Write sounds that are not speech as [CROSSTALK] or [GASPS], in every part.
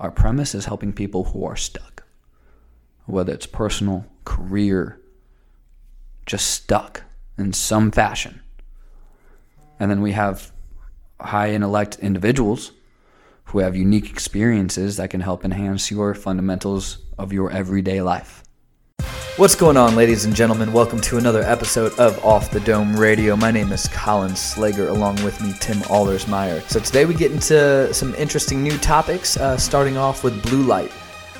our premise is helping people who are stuck, whether it's personal, career, just stuck in some fashion. And then we have high intellect individuals who have unique experiences that can help enhance your fundamentals of your everyday life. What's going on, ladies and gentlemen? Welcome to another episode of Off the Dome Radio. My name is Colin Slager, along with me, Tim Aldersmeyer. So today we get into some interesting new topics, uh, starting off with blue light.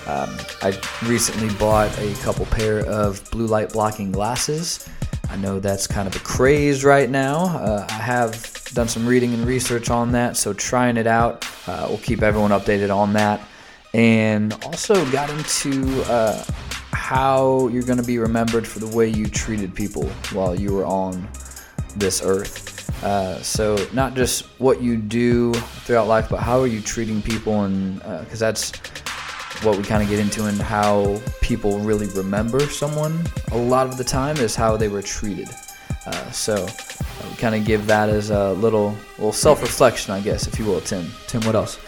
Um, I recently bought a couple pair of blue light blocking glasses. I know that's kind of a craze right now. Uh, I have done some reading and research on that, so trying it out. Uh, we'll keep everyone updated on that. And also got into uh, how you're going to be remembered for the way you treated people while you were on this earth. Uh, so not just what you do throughout life, but how are you treating people, and because uh, that's what we kind of get into, and how people really remember someone a lot of the time is how they were treated. Uh, so uh, we kind of give that as a little little self reflection, I guess, if you will, Tim. Tim, what else?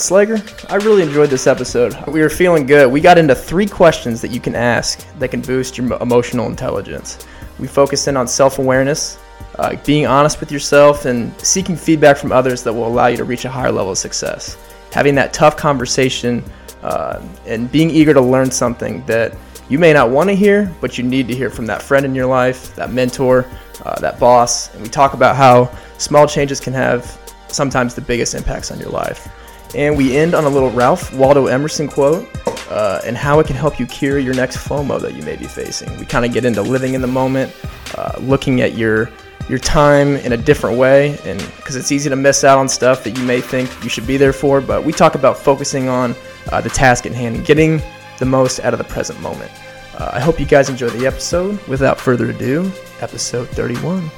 Slager, I really enjoyed this episode. We were feeling good. We got into three questions that you can ask that can boost your emotional intelligence. We focused in on self awareness, uh, being honest with yourself, and seeking feedback from others that will allow you to reach a higher level of success. Having that tough conversation uh, and being eager to learn something that you may not want to hear, but you need to hear from that friend in your life, that mentor, uh, that boss. And we talk about how small changes can have sometimes the biggest impacts on your life. And we end on a little Ralph Waldo Emerson quote uh, and how it can help you cure your next FOMO that you may be facing. We kind of get into living in the moment, uh, looking at your your time in a different way, and because it's easy to miss out on stuff that you may think you should be there for. But we talk about focusing on uh, the task at hand and getting the most out of the present moment. Uh, I hope you guys enjoy the episode. Without further ado, episode 31.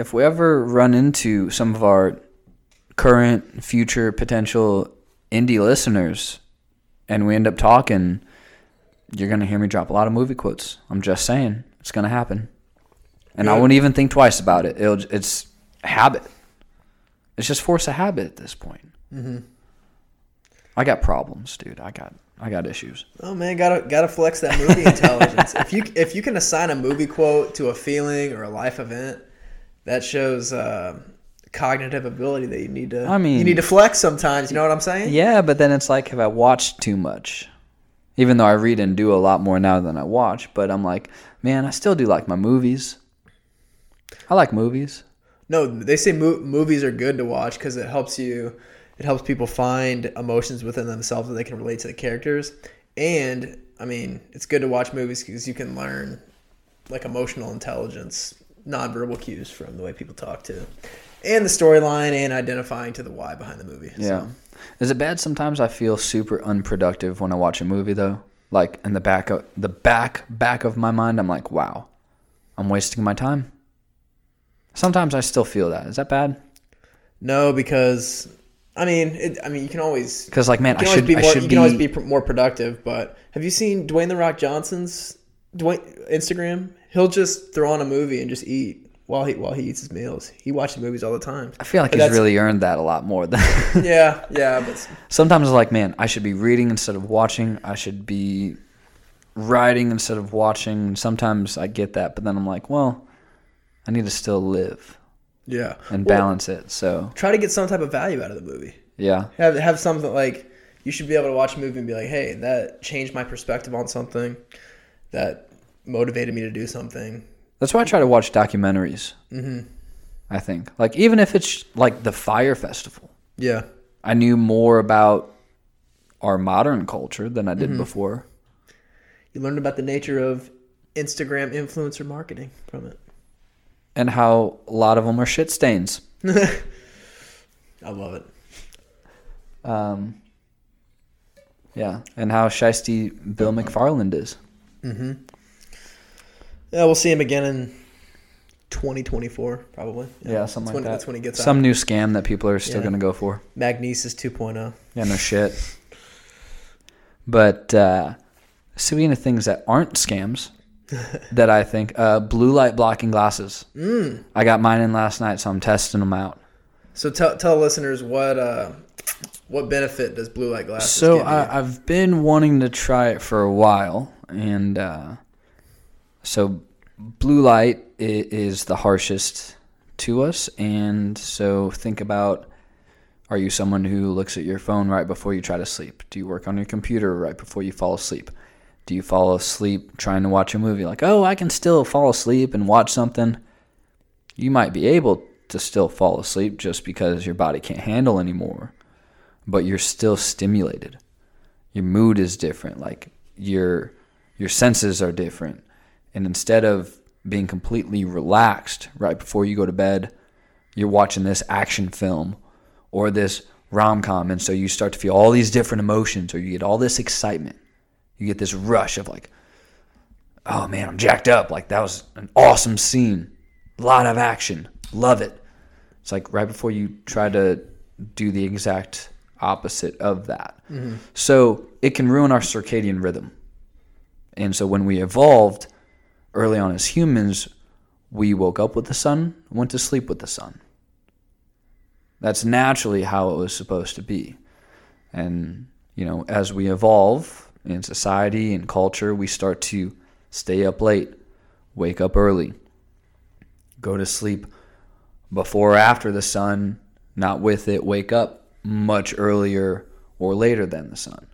If we ever run into some of our current, future, potential indie listeners and we end up talking, you're going to hear me drop a lot of movie quotes. I'm just saying. It's going to happen. And I wouldn't even think twice about it. It'll, it's habit. It's just force a habit at this point. Mm-hmm. I got problems, dude. I got I got issues. Oh man, gotta gotta flex that movie intelligence. if you if you can assign a movie quote to a feeling or a life event, that shows uh, cognitive ability that you need to. I mean, you need to flex sometimes. You know what I'm saying? Yeah, but then it's like, have I watched too much? Even though I read and do a lot more now than I watch, but I'm like, man, I still do like my movies. I like movies. No, they say mo- movies are good to watch because it helps you. It helps people find emotions within themselves that they can relate to the characters. And I mean, it's good to watch movies because you can learn like emotional intelligence nonverbal cues from the way people talk to, and the storyline, and identifying to the why behind the movie. Yeah. So. Is it bad sometimes? I feel super unproductive when I watch a movie though. Like in the back of the back back of my mind, I'm like, wow, I'm wasting my time. Sometimes I still feel that. Is that bad? No, because I mean, it, I mean, you can always because like man, I should be more, I should you be, can always be more productive. But have you seen Dwayne the Rock Johnson's Dwayne Instagram? he'll just throw on a movie and just eat while he while he eats his meals. He watches movies all the time. I feel like but he's really earned that a lot more than. [LAUGHS] yeah, yeah, but sometimes it's like, man, I should be reading instead of watching. I should be writing instead of watching. Sometimes I get that, but then I'm like, well, I need to still live. Yeah, and well, balance it. So try to get some type of value out of the movie. Yeah, have have something like you should be able to watch a movie and be like, hey, that changed my perspective on something. That motivated me to do something. That's why I try to watch documentaries. Mm-hmm. I think, like, even if it's like the Fyre Festival. Yeah. I knew more about our modern culture than I did mm-hmm. before. You learned about the nature of Instagram influencer marketing from it. And how a lot of them are shit stains. [LAUGHS] I love it. Um, yeah, and how shisty Bill McFarland is. Mm-hmm. Yeah, we'll see him again in 2024, probably. Yeah, yeah something like when, that. That's when he gets Some out. new scam that people are still yeah. going to go for. Magnises 2.0. Yeah, no shit. but uh, speaking of things that aren't scams, [LAUGHS] that I think uh, blue light blocking glasses. Mm. I got mine in last night, so I'm testing them out. So tell tell listeners what uh, what benefit does blue light glasses So? I, I've been wanting to try it for a while, and uh, so blue light is the harshest to us, and so think about: Are you someone who looks at your phone right before you try to sleep? Do you work on your computer right before you fall asleep? Do you fall asleep trying to watch a movie? Like, oh, I can still fall asleep and watch something. You might be able to still fall asleep just because your body can't handle anymore but you're still stimulated. Your mood is different. Like your your senses are different. And instead of being completely relaxed right before you go to bed, you're watching this action film or this rom com. And so you start to feel all these different emotions or you get all this excitement. You get this rush of like, oh man, I'm jacked up. Like that was an awesome scene. A lot of action. Love it. It's like right before you try to do the exact opposite of that. Mm-hmm. So it can ruin our circadian rhythm. And so when we evolved early on as humans, we woke up with the sun, went to sleep with the sun. That's naturally how it was supposed to be. And, you know, as we evolve in society and culture, we start to stay up late, wake up early, go to sleep before or after the sun, not with it, wake up much earlier or later than the sun.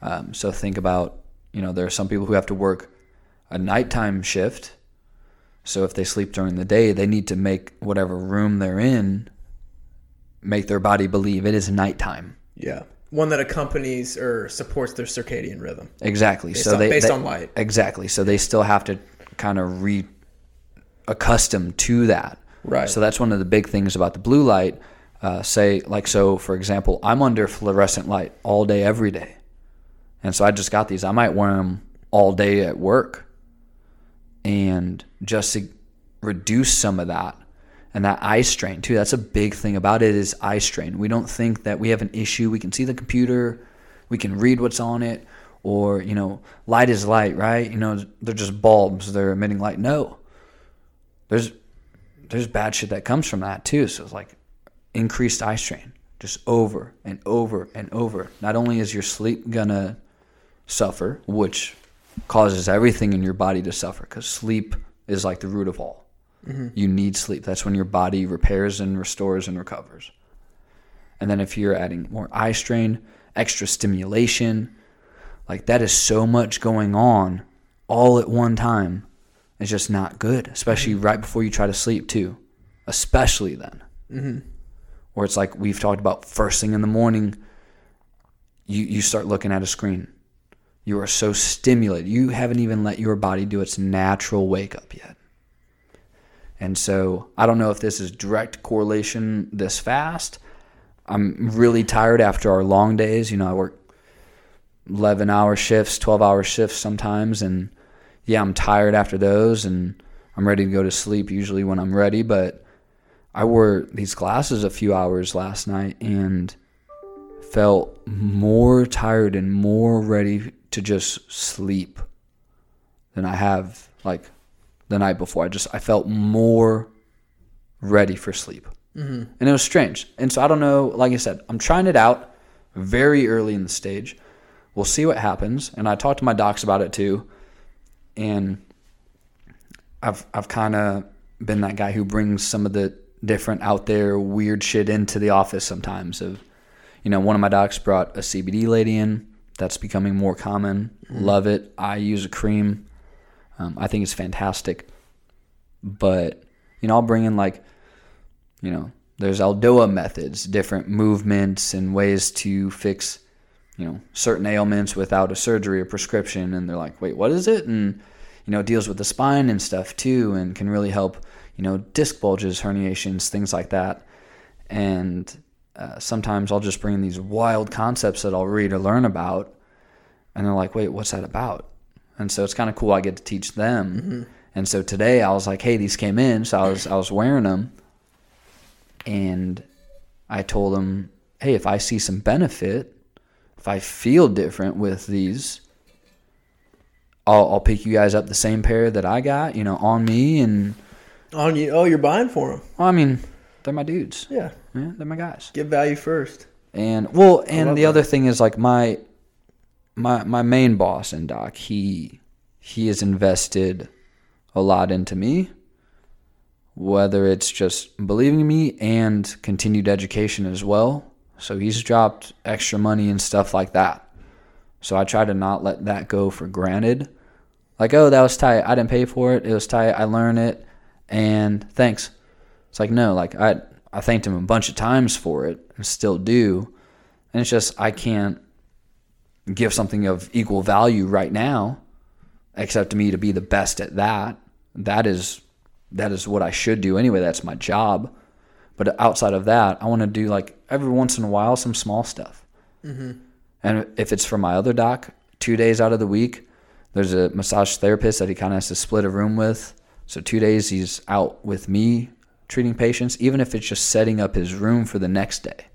Um, so think about, you know, there are some people who have to work a nighttime shift. So if they sleep during the day, they need to make whatever room they're in make their body believe it is nighttime. yeah, one that accompanies or supports their circadian rhythm. Exactly. Based so on- they based they- on light. Exactly. So they still have to kind of re accustom to that. Right. So that's one of the big things about the blue light. Uh, say like so, for example, I'm under fluorescent light all day, every day, and so I just got these. I might wear them all day at work, and just to reduce some of that and that eye strain too. That's a big thing about it is eye strain. We don't think that we have an issue. We can see the computer, we can read what's on it, or you know, light is light, right? You know, they're just bulbs. They're emitting light. No, there's there's bad shit that comes from that too. So it's like increased eye strain, just over and over and over. Not only is your sleep gonna suffer, which causes everything in your body to suffer, because sleep is like the root of all. You need sleep. That's when your body repairs and restores and recovers. And then if you're adding more eye strain, extra stimulation, like that is so much going on all at one time. It's just not good, especially right before you try to sleep too. Especially then, mm-hmm. where it's like we've talked about first thing in the morning. You you start looking at a screen. You are so stimulated. You haven't even let your body do its natural wake up yet. And so I don't know if this is direct correlation this fast. I'm really tired after our long days. You know, I work 11 hour shifts, 12 hour shifts sometimes. And yeah, I'm tired after those and I'm ready to go to sleep usually when I'm ready. But I wore these glasses a few hours last night and felt more tired and more ready to just sleep than I have like the night before. I just I felt more ready for sleep, mm-hmm. and it was strange. And so I don't know. Like I said, I'm trying it out very early in the stage. We'll see what happens. And I talked to my docs about it too, and I've I've kind of been that guy who brings some of the different out there weird shit into the office sometimes. Of you know, one of my docs brought a CBD lady in. That's becoming more common. Love it. I use a cream. Um, I think it's fantastic. But, you know, I'll bring in like, you know, there's Aldoa methods, different movements and ways to fix, you know, certain ailments without a surgery or prescription. And they're like, wait, what is it? And, you know, it deals with the spine and stuff too and can really help, you know, disc bulges, herniations, things like that. And uh, sometimes I'll just bring these wild concepts that I'll read or learn about. And they're like, wait, what's that about? And so it's kind of cool. I get to teach them. And so today I was like, hey, these came in. So I was, I was wearing them. And I told them, hey, if I see some benefit, if I feel different with these, I'll, I'll pick you guys up the same pair that I got, you know, on me. And On you? Oh, you're buying for them. well, I mean, they're my dudes. Yeah. Yeah, they're my guys. Give value first. And well, and the that. other thing is like my my my main boss in Doc, he he has invested a lot into me. Whether it's just believing in me and continued education as well. So he's dropped extra money and stuff like that. So I try to not let that go for granted. Like, oh, that was tight. I didn't pay for it. It was tight. I learned it, and thanks. It's like no, like I I thanked him a bunch of times for it and still do. And it's just I can't give something of equal value right now, except to me to be the best at that. That is that is what I should do anyway. That's my job. But outside of that, I want to do like every once in a while some small stuff. Mm-hmm. And if it's for my other doc, two days out of the week, there's a massage therapist that he kind of has to split a room with. So two days he's out with me treating patients, even if it's just setting up his room for the next day.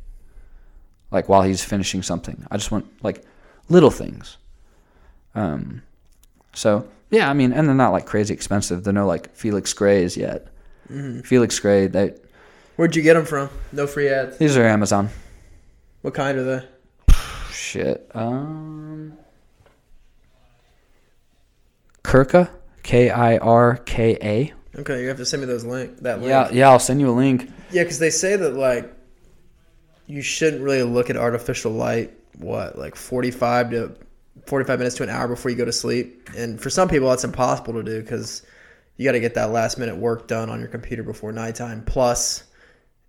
Like while he's finishing something. I just want like little things. Um, so yeah, I mean, and they're not like crazy expensive. They're no like Felix Grays yet. Felix Gray, they Where'd you get them from? No free ads. these are Amazon. What kind are they? Shit. Um, Kirka, K I R K A. Okay, you have to send me those link. That link. Yeah, yeah. I'll send you a link. Yeah, because they say that like you shouldn't really look at artificial light. What like forty five to forty five minutes to an hour before you go to sleep, and for some people that's impossible to do because you got to get that last minute work done on your computer before nighttime. Plus,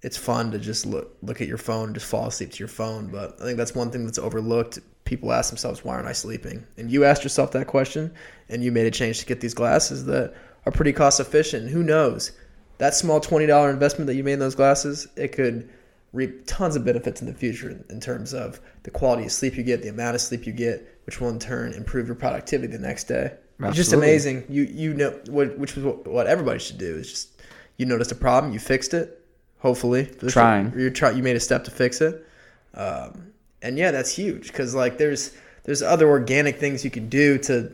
it's fun to just look look at your phone and just fall asleep to your phone. But I think that's one thing that's overlooked. People ask themselves, "Why aren't I sleeping?" And you asked yourself that question, and you made a change to get these glasses that are pretty cost efficient. Who knows? That small twenty dollar investment that you made in those glasses, it could reap tons of benefits in the future in- terms of the quality of sleep you get, the amount of sleep you get, which will in turn improve your productivity the next day. It's just amazing. You you know what which was what, what everybody should do is just you noticed a problem, you fixed it. Hopefully, Trying. you try you made a step to fix it. Um, and yeah, that's huge because like there's there's other organic things you can do to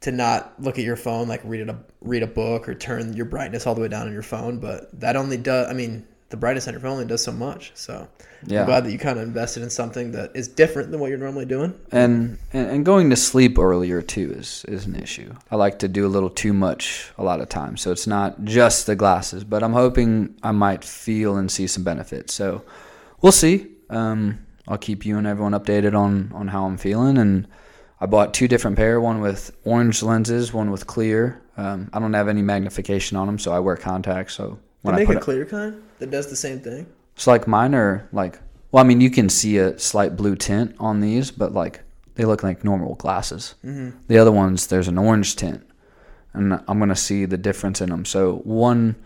to not look at your phone, like read a read a book or turn your brightness all the way down on your phone. But that only does. I mean, the brightness on your phone only does so much. So Yeah. I'm glad that you kind of invested in something that is different than what you're normally doing. And, and and going to sleep earlier too is is an issue. I like to do a little too much a lot of times, so it's not just the glasses. But I'm hoping I might feel and see some benefits. So we'll see. Um, I'll keep you and everyone updated on on how I'm feeling. And I bought two different pair, one with orange lenses, one with clear. Um, I don't have any magnification on them, so I wear contacts. So They when I make put a it- clear kind that does the same thing. so like mine are like well, I mean you can see a slight blue tint on these, but like they look like normal glasses. Mm-hmm. The other ones there's an orange tint, and I'm gonna see the difference in them. So one,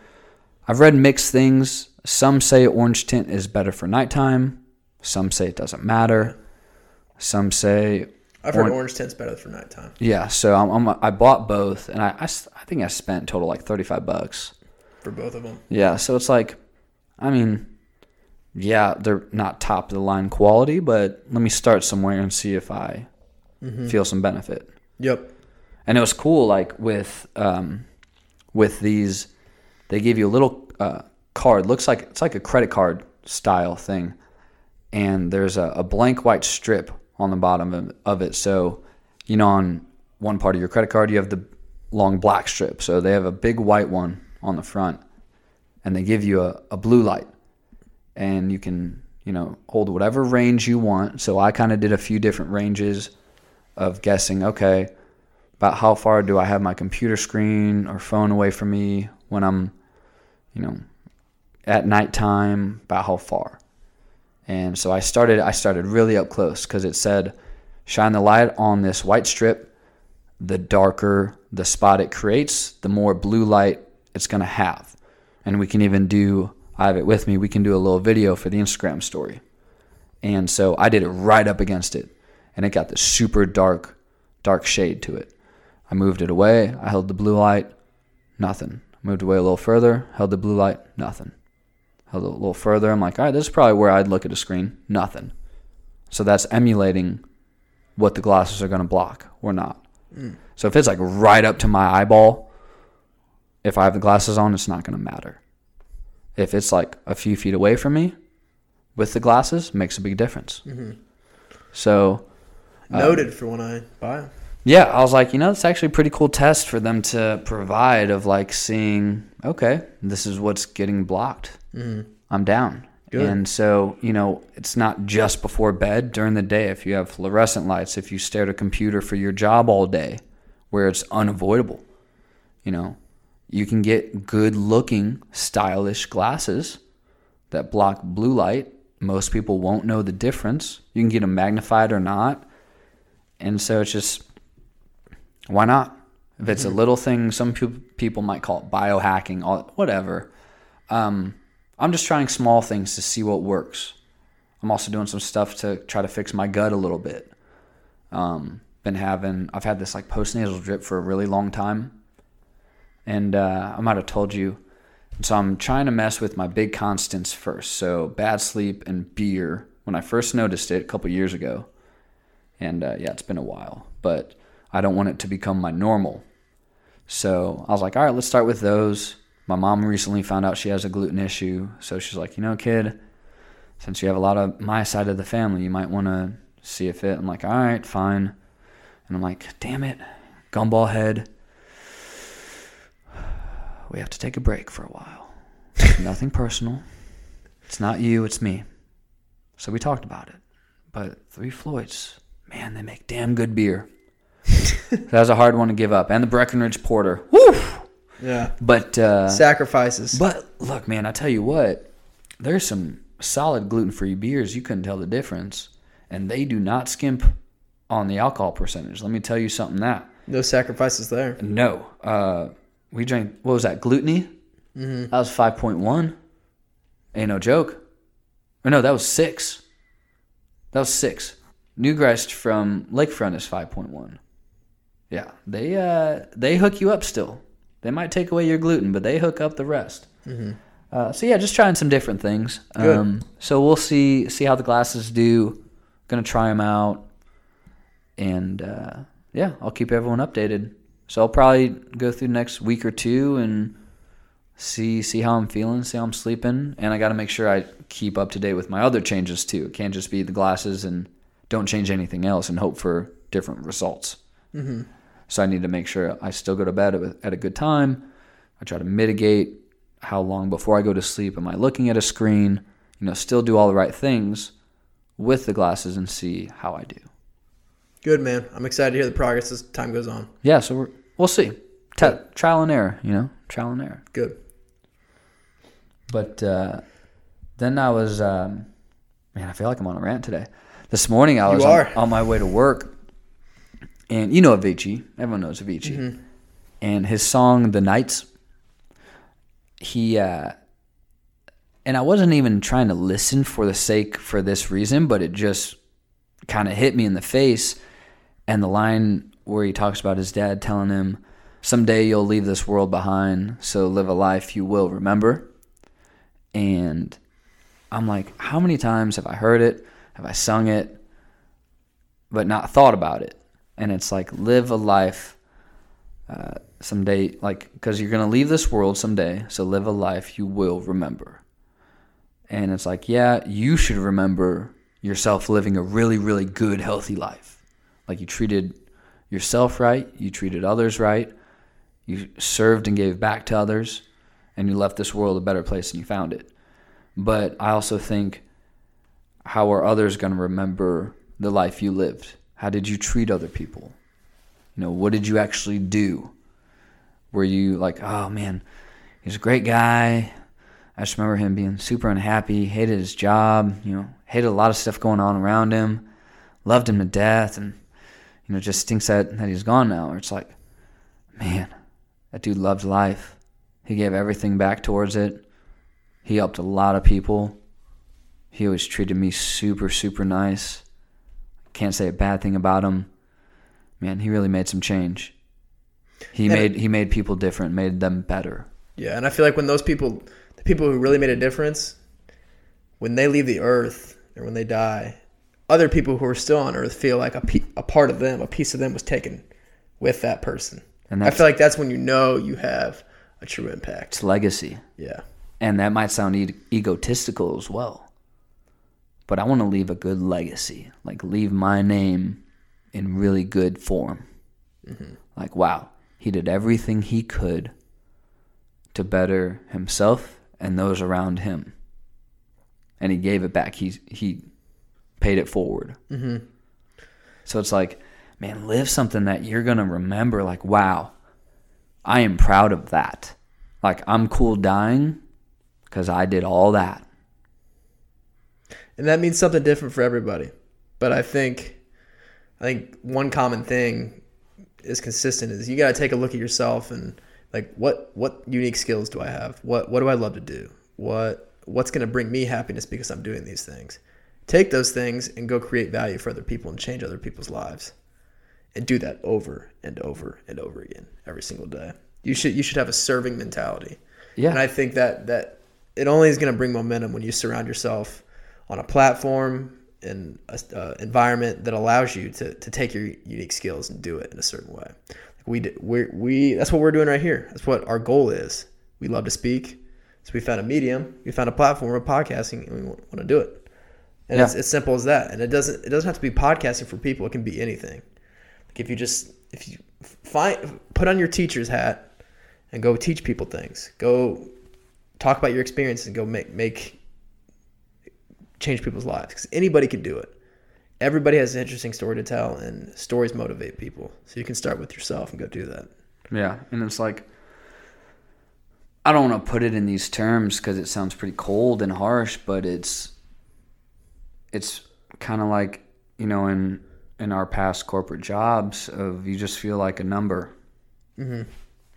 I've read mixed things. Some say orange tint is better for nighttime. Some say it doesn't matter. Some say I've heard Oran- orange tent's better for nighttime yeah. So I'm, I'm I bought both, and I I think I spent total like 35 bucks. for both of them. Yeah, so it's like, I mean, yeah, they're not top of the line quality, but let me start somewhere and see if I feel some benefit. Yep. And it was cool, like with um, with these, they give you a little uh, card. Looks like it's like a credit card style thing, and there's a, a blank white strip on the bottom of, it. So, you know, on one part of your credit card, you have the long black strip. So they have a big white one on the front, and they give you a, a blue light, and you can you know hold whatever range you want. So I kind of did a few different ranges of guessing. Okay, about how far do I have my computer screen or phone away from me when I'm, you know, at nighttime, about how far. And so I started I started really up close because it said shine the light on this white strip, the darker the spot it creates, the more blue light it's going to have. And we can even do I have it with me, we can do a little video for the Instagram story. And so I did it right up against it and it got this super dark dark shade to it. I moved it away. I held the blue light, nothing. Moved away a little further, held the blue light, nothing. A little further. I'm like, all right, this is probably where I'd look at a screen, nothing. So that's emulating what the glasses are going to block or not. Hmm. So if it's like right up to my eyeball, if I have the glasses on, it's not going to matter. If it's like a few feet away from me with the glasses, makes a big difference. Mm-hmm. So uh, Noted for when I buy yeah, I was like, you know, it's actually a pretty cool test for them to provide of like seeing, okay, this is what's getting blocked. I'm down. Good. And so, you know, it's not just before bed during the day. If you have fluorescent lights, if you stare at a computer for your job all day, where it's unavoidable, you know, you can get good looking, stylish glasses that block blue light. Most people won't know the difference. You can get them magnified or not. And so it's just, why not? If it's a little thing, some people might call it biohacking, all, whatever. Um, I'm just trying small things to see what works. I'm also doing some stuff to try to fix my gut a little bit. Um, been having, I've had this like postnasal drip for a really long time. And uh, I might have told you. So I'm trying to mess with my big constants first. So bad sleep and beer. When I first noticed it a couple years ago, and uh, yeah, it's been a while, but I don't want it to become my normal. So I was like, all right, let's start with those. My mom recently found out she has a gluten issue, so she's like, you know, kid, since you have a lot of my side of the family, you might want to see a fit. I'm like, all right, fine. And I'm like, damn it, Gumballhead. We have to take a break for a while. [LAUGHS] Nothing personal. It's not you, it's me. So we talked about it. But Three Floyds, man, they make damn good beer. [LAUGHS] that was a hard one to give up. And the Breckenridge Porter. Woo! Yeah. But uh, Sacrifices. but look, man, I tell you what, there's some solid gluten-free beers. You couldn't tell the difference, and they do not skimp on the alcohol percentage. Let me tell you something that no sacrifices there. no, uh, we drank what was that gluteny? Mm-hmm. That was five point one. Ain't no joke. Or no, that was six. That was six. New Grist from Lakefront is five point one. Yeah, they uh, they hook you up still. They might take away your gluten, but they hook up the rest. Uh, so yeah, just trying some different things. Um, so we'll see see how the glasses do. Gonna try them out, and uh, yeah, I'll keep everyone updated. So I'll probably go through the next week or two and see see how I'm feeling, see how I'm sleeping, and I got to make sure I keep up to date with my other changes too. It can't just be the glasses and don't change anything else and hope for different results. So I need to make sure I still go to bed at a- good time. I try to mitigate how long before I go to sleep am I looking at a screen. You know, still do all the right things with the glasses and see how I do. Good man. I'm excited to hear the progress as time goes on. Yeah, so we're, we'll see. T- trial and error, you know, trial and error. Good. But uh, then I was, um, man, I feel like I'm on a rant today. This morning I was on, on my way to work, and you know Avicii. Everyone knows Avicii. And his song "The Nights," he uh, and I wasn't even trying to listen for the sake for this reason, but it just kind of hit me in the face. And the line where he talks about his dad telling him, "Someday you'll leave this world behind, so live a life you will remember." And I'm like, how many times have I heard it? Have I sung it? But not thought about it. And it's like, live a life uh, someday, like, because you're to leave this world someday. So live a life you will remember. And it's like, yeah, you should remember yourself living a really, really good, healthy life. Like, you treated yourself right, you treated others right, you served and gave back to others, and you left this world a better place than you found it. But I also think, how are others going to remember the life you lived? How did you treat other people? You know, what did you actually do? Were you like, oh man, he's a great guy. I just remember him being super unhappy, hated his job, you know, hated a lot of stuff going on around him, loved him to death, and you know, just thinks that, that he's gone now. Or it's like, man, that dude loved life. He gave everything back towards it. He helped a lot of people. He always treated me super, super nice. Can't say a bad thing about him. Man, he really made some change. He And- made he made people different, made them better. Yeah, and I feel like when those people, the people who really made a difference, when they leave the earth or when they die, other people who are still on earth feel like a, pe- a part of them, a piece of them was taken with that person. And I feel like that's when you know you have a true impact. it's legacy. Yeah. And that might sound e- egotistical as well. But I want to leave a good legacy, like leave my name in really good form. Like, wow, he did everything he could to better himself and those around him. And he gave it back. He he paid it forward. Mm-hmm. So it's like, man, live something that you're gonna remember. Like, wow, I am proud of that. Like, I'm cool dying because I did all that. And that means something different for everybody. But I think, I think one common thing is consistent is you got to take a look at yourself and like what what unique skills do I have? What what do I love to do? What what's going to bring me happiness because I'm doing these things? Take those things and go create value for other people and change other people's lives, and do that over and over and over again every single day. You should you should have a serving mentality. Yeah. And I think that that it only is going to bring momentum when you surround yourself on a platform and a uh, environment that allows you to, to take your unique skills and do it in a certain way. We we we that's what we're doing right here. That's what our goal is. We love to speak, so we found a medium, we found a platform of podcasting, and we want to do it. And Yeah. it's as simple as that. And it doesn't it doesn't have to be podcasting for people. It can be anything. Like if you just if you find put on your teacher's hat and go teach people things. Go talk about your experience and go make make change people's lives because anybody can do it. Everybody has an interesting story to tell, and stories motivate people. So you can start with yourself and go do that. Yeah, and it's like I don't want to put it in these terms because it sounds pretty cold and harsh, but it's it's kind of like you know in in our past corporate jobs of you just feel like a number, mm-hmm.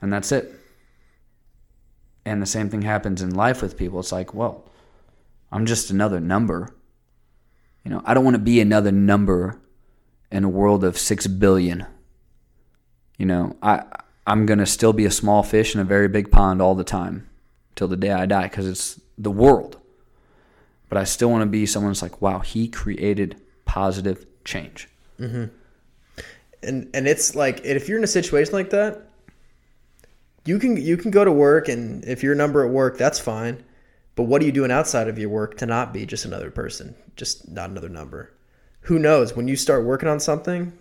and that's it. And the same thing happens in life with people. It's like, well, I'm just another number. You know, I don't want to be another number in a world of six billion. You know, I I'm gonna still be a small fish in a very big pond all the time till the day I die because it's the world. But I still want to be someone that's like, wow, he created positive change. Mhm. and and it's like if you're in a situation like that you can you can go to work and if you're a number at work that's fine but what are you doing outside of your work to not be just another person just not another number? Who knows? When you start working on something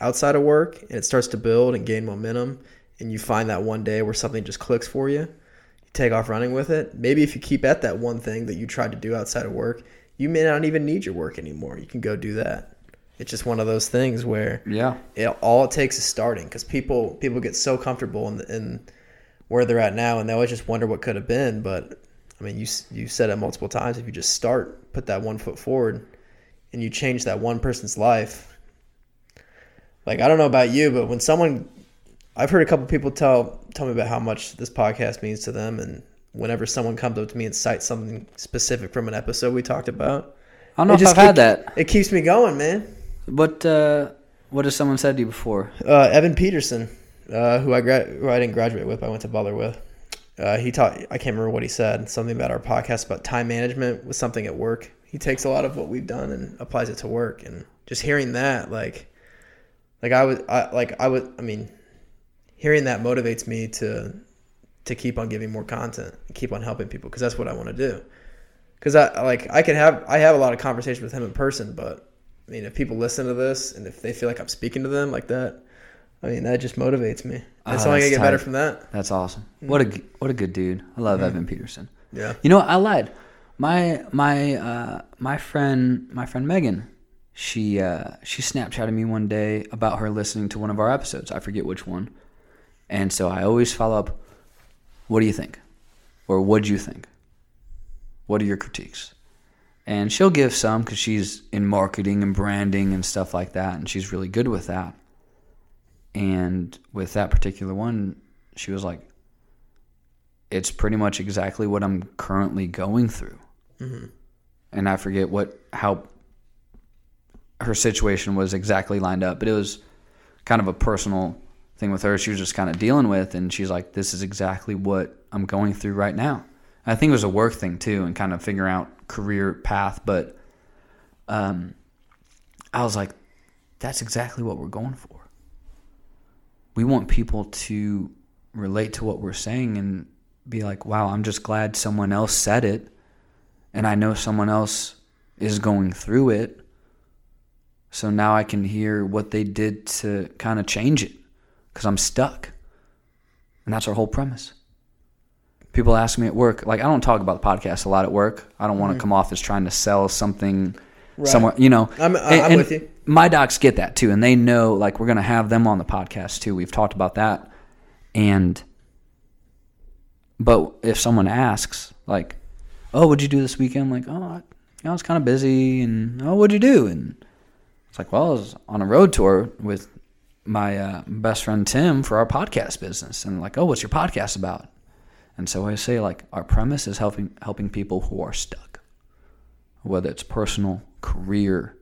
outside of work and it starts to build and gain momentum and you find that one day where something just clicks for you you take off running with it maybe if you keep at that one thing that you tried to do outside of work you may not even need your work anymore. You can go do that. It's just one of those things where Yeah. it, all it takes is starting because people people get so comfortable in, in where they're at now and they always just wonder what could have been but i mean you you said it multiple times if you just start put that one foot forward and you change that one person's life like i don't know about you but when someone i've heard a couple people tell tell me about how much this podcast means to them and whenever someone comes up to me and cites something specific from an episode we talked about I don't know if just I've had that. it keeps me going man What uh, what has someone said to you before? uh, Evan Peterson, uh, who I gra- who I didn't graduate with, but I went to Butler with. Uh, he taught. I can't remember what he said. Something about our podcast about time management was something at work. He takes a lot of what we've done and applies it to work. And just hearing that, like, like I would, I, like I would. I mean, hearing that motivates me to to keep on giving more content, keep on helping people because that's what I want to do. Because I like I can have I have a lot of conversations with him in person, but I mean, if people listen to this and if they feel like I'm speaking to them like that, I mean, that just motivates me. That's It's only gonna that's get better from that. That's awesome. What a what a good dude. I love Evan Peterson. Yeah. You know. I lied. My my uh, my friend my friend Megan, she uh, she Snapchatted me one day about her listening to one of our episodes. I forget which one, and so I always follow up. What do you think, or what do you think? What are your critiques? And she'll give some because she's in marketing and branding and stuff like that, and she's really good with that. And with that particular one, she was like, it's pretty much exactly what I'm currently going through. And I forget what how her situation was exactly lined up, but it was kind of a personal thing with her. She was just kind of dealing with, and she's like, "This is exactly what I'm going through right now." I think it was a work thing too, and kind of figuring out career path. But um, I was like, "That's exactly what we're going for." We want people to relate to what we're saying and be like, wow, I'm just glad someone else said it. And I know someone else is going through it. So now I can hear what they did to kind of change it because I'm stuck. And that's our whole premise. People ask me at work, like, I don't talk about the podcast a lot at work. I don't want to mm-hmm. come off as trying to sell something Right. somewhere, you know. I'm- I'm and with you. My docs get that too. And they know, like, we're to have them on the podcast too. We've talked about that. And, but if someone asks, like, oh, what'd you do this weekend? I'm like, oh, I, you know, I was kind of busy. And, oh, what'd you do? And it's like, well, I was on a road tour with my uh, best friend Tim for our podcast business. And like, oh, what's your podcast about? And so I say, like, our premise is helping helping people who are stuck, whether it's personal, career,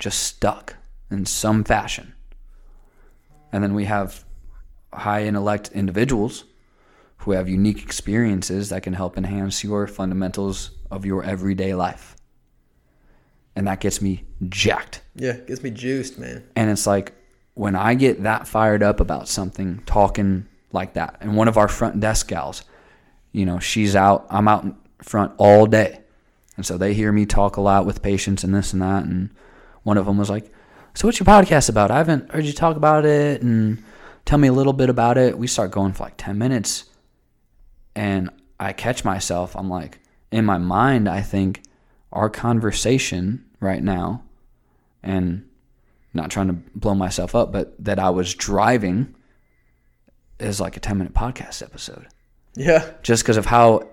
just stuck in some fashion. And then we have high intellect individuals who have unique experiences that can help enhance your fundamentals of your everyday life. And that gets me jacked. Yeah, gets me juiced, man. And it's like when I get that fired up about something, talking like that, and one of our front desk gals, you know, she's out, I'm out in front all day. And so they hear me talk a lot with patients and this and that. And one of them was like, So what's your podcast about? I haven't heard you talk about it. And tell me a little bit about it. We start going for like 10 minutes. And I catch myself. I'm like, in my mind, I think our conversation right now, and not trying to blow myself up, but that I was driving is like a 10 minute podcast episode Yeah, just because of how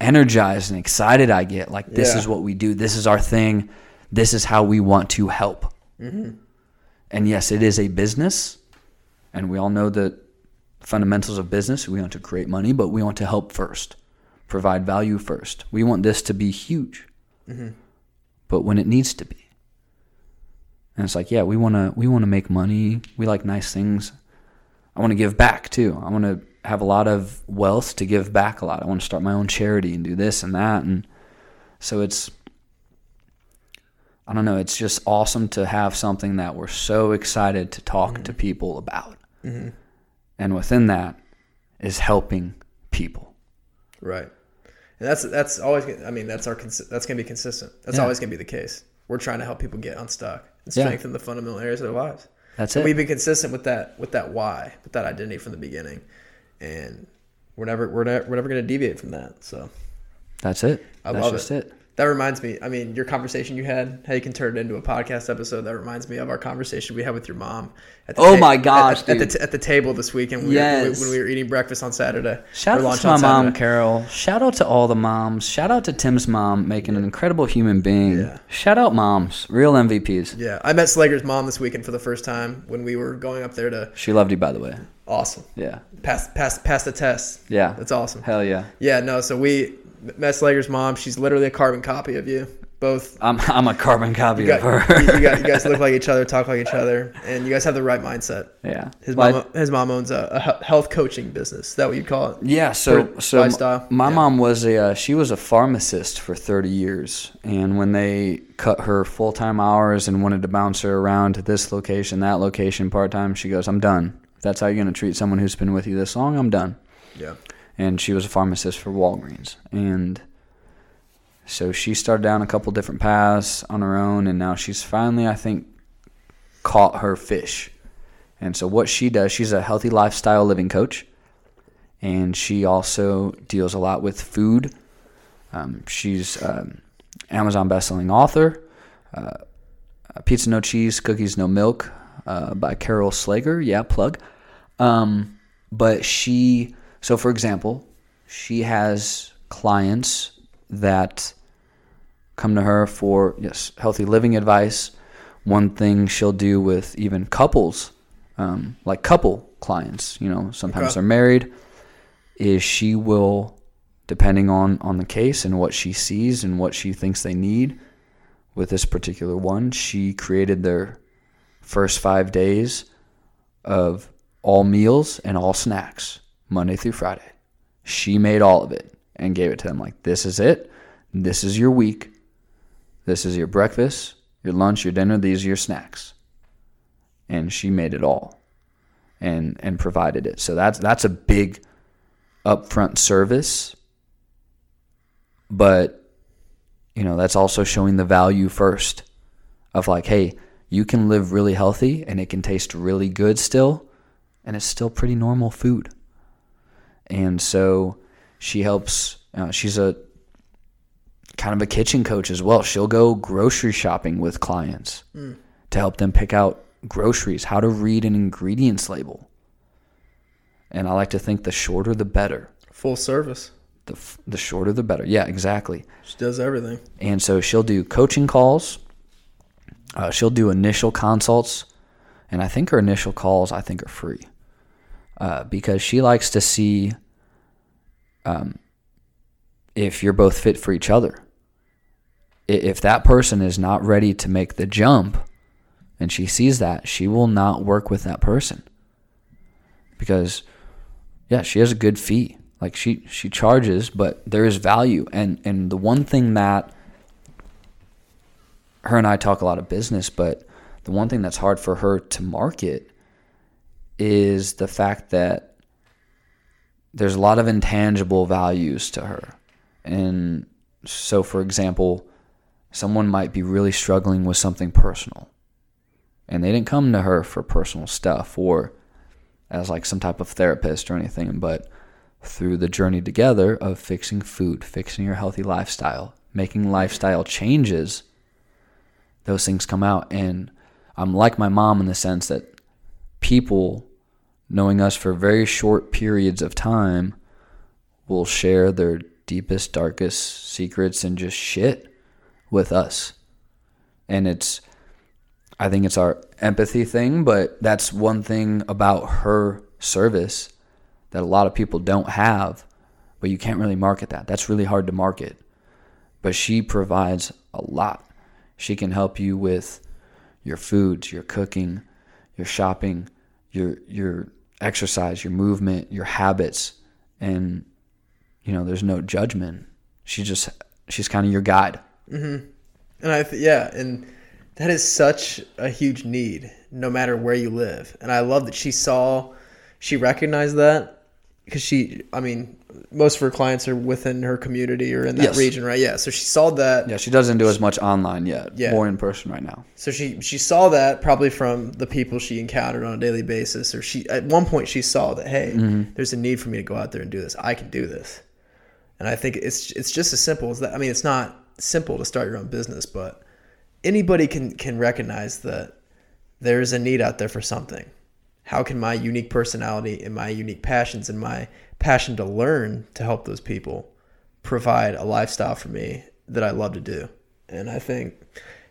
energized and excited I get. Like, this Yeah. is what we do. This is our thing. This is how we want to help. Mm-hmm. And yes, it is a business. And we all know the fundamentals of business. We want to create money, but we want to help first, provide value first. We want this to be huge. Mm-hmm. But when it needs to be. And it's like, yeah, we want to we want to make money. We like nice things. I want to give back too. I want to have a lot of wealth to give back a lot. I want to start my own charity and do this and that. And so it's, I don't know, it's just awesome to have something that we're so excited to talk to mm-hmm. people about. Mm-hmm. And within that is helping people. right. And that's that's always. I mean, that's our. That's gonna be consistent. That's Yeah. always gonna be the case. We're trying to help people get unstuck and Yeah. strengthen the fundamental areas of their lives. That's And it. we've been consistent with that with that why, with that identity from the beginning, and we're never we're never, we're never going to deviate from that. So That's it. I That's love just it. it. That reminds me. I mean, your conversation you had, how you can turn it into a podcast episode. That reminds me of our conversation we had with your mom. At the Oh my gosh, At, at the t- at the table this weekend when, Yes. we were, when we were eating breakfast on Saturday. Shout out to my mom, Carol. Shout out to all the moms. Shout out to Tim's mom, making an incredible human being. Yeah. Shout out moms, real MVPs. Yeah, I met Slager's mom this weekend for the first time when we were going up there to. She loved you, by the way. Awesome. Yeah. Pass pass pass the test. Yeah. That's awesome. Hell yeah. Yeah, no. So we met Slager's mom. She's literally a carbon copy of you. Both. I'm, I'm a carbon copy You, of her. you, you got, you guys look like each other, talk like each other, and you guys have the right mindset. yeah. His mom, his mom owns a, a health coaching business. Is that what you call it? Yeah, so so lifestyle? my Yeah. mom was a uh, she was a pharmacist for 30 years, and when they cut her full time hours and wanted to bounce her around to this location, that location, part time, she goes, "I'm done. If that's how you're gonna treat someone who's been with you this long, I'm done." Yeah. And she was a pharmacist for Walgreens. And so she started down a couple different paths on her own, and now she's finally, I think, caught her fish. And so what she does, she's a healthy lifestyle living coach, and she also deals a lot with food. Um, she's um, Amazon bestselling author. Uh, Pizza No Cheese, Cookies No Milk uh, by Carol Slager. Yeah, plug. Um, but she, so for example, she has clients that come to her for yes healthy living advice. One thing she'll do with even couples, um, like couple clients, you know, sometimes Okay. they're married, is she will, depending on on the case and what she sees and what she thinks they need. With this particular one, she created their first five days of all meals and all snacks, Monday through Friday. She made all of it and gave it to them like, this is it. This is your week. This is your breakfast, your lunch, your dinner. These are your snacks. And she made it all and and provided it. So that's that's a big upfront service, but you know, that's also showing the value first of like, hey, you can live really healthy and it can taste really good still, and it's still pretty normal food. And so she helps, uh, she's a kind of a kitchen coach as well. She'll go grocery shopping with clients to help them pick out groceries, how to read an ingredients label. And I like to think the shorter the better. Full service. The, f- the shorter the better. Yeah, exactly. She does everything. And so she'll do coaching calls. Uh, she'll do initial consults, and I think her initial calls I think are free uh, because she likes to see um, if you're both fit for each other. If that person is not ready to make the jump, and she sees that, she will not work with that person because, yeah, she has a good fee. Like she she charges, but there is value, and and the one thing that her and I talk a lot of business, but the one thing that's hard for her to market is the fact that there's a lot of intangible values to her. And so, for example, someone might be really struggling with something personal, and they didn't come to her for personal stuff or as like some type of therapist or anything, but through the journey together of fixing food, fixing your healthy lifestyle, making lifestyle changes those things come out. And I'm like my mom in the sense that people, knowing us for very short periods of time, will share their deepest, darkest secrets and just shit with us. And it's, I think it's our empathy thing, but that's one thing about her service that a lot of people don't have, but you can't really market that. That's really hard to market. But she provides a lot. She can help you with your foods, your cooking, your shopping, your your exercise, your movement, your habits, and you know, there's no judgment. She just she's kind of your guide. Mm-hmm. And I, th- yeah, and that is such a huge need, no matter where you live. And I love that she saw, she recognized that because she, I mean, most of her clients are within her community or in that Yes. region, right? Yeah. So she saw that. Yeah, she doesn't do as much online yet. Yeah. More in person right now. So she she saw that probably from the people she encountered on a daily basis, or she at one point she saw that hey, mm-hmm. there's a need for me to go out there and do this. I can do this, and I think it's it's just as simple as that. I mean, it's not simple to start your own business, but anybody can can recognize that there's a need out there for something. How can my unique personality and my unique passions and my passion to learn to help those people provide a lifestyle for me that I love to do? And I think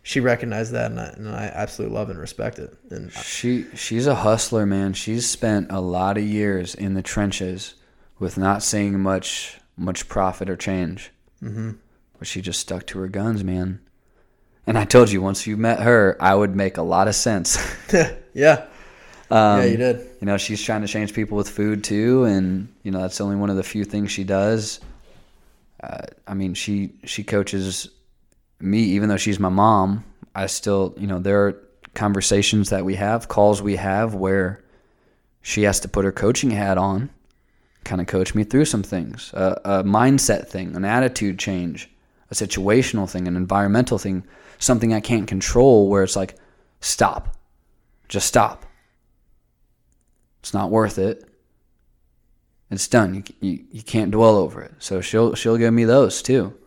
she recognized that, and I, and I absolutely love and respect it. And She she's a hustler, man. She's spent a lot of years in the trenches with not seeing much much profit or change. Mm-hmm. But she just stuck to her guns, man. And I told you once you met her, I would make a lot of sense. [LAUGHS] yeah, Um, yeah, you did. You know, she's trying to change people with food too, and you know that's only one of the few things she does. Uh, I mean, she she coaches me, even though she's my mom. I still, you know, there are conversations that we have, calls we have where she has to put her coaching hat on, kind of coach me through some things, a, a mindset thing, an attitude change, a situational thing, an environmental thing, something I can't control. Where it's like, stop, just stop. It's not worth it. It's done. You, you, you can't dwell over it. So she'll she'll give me those too.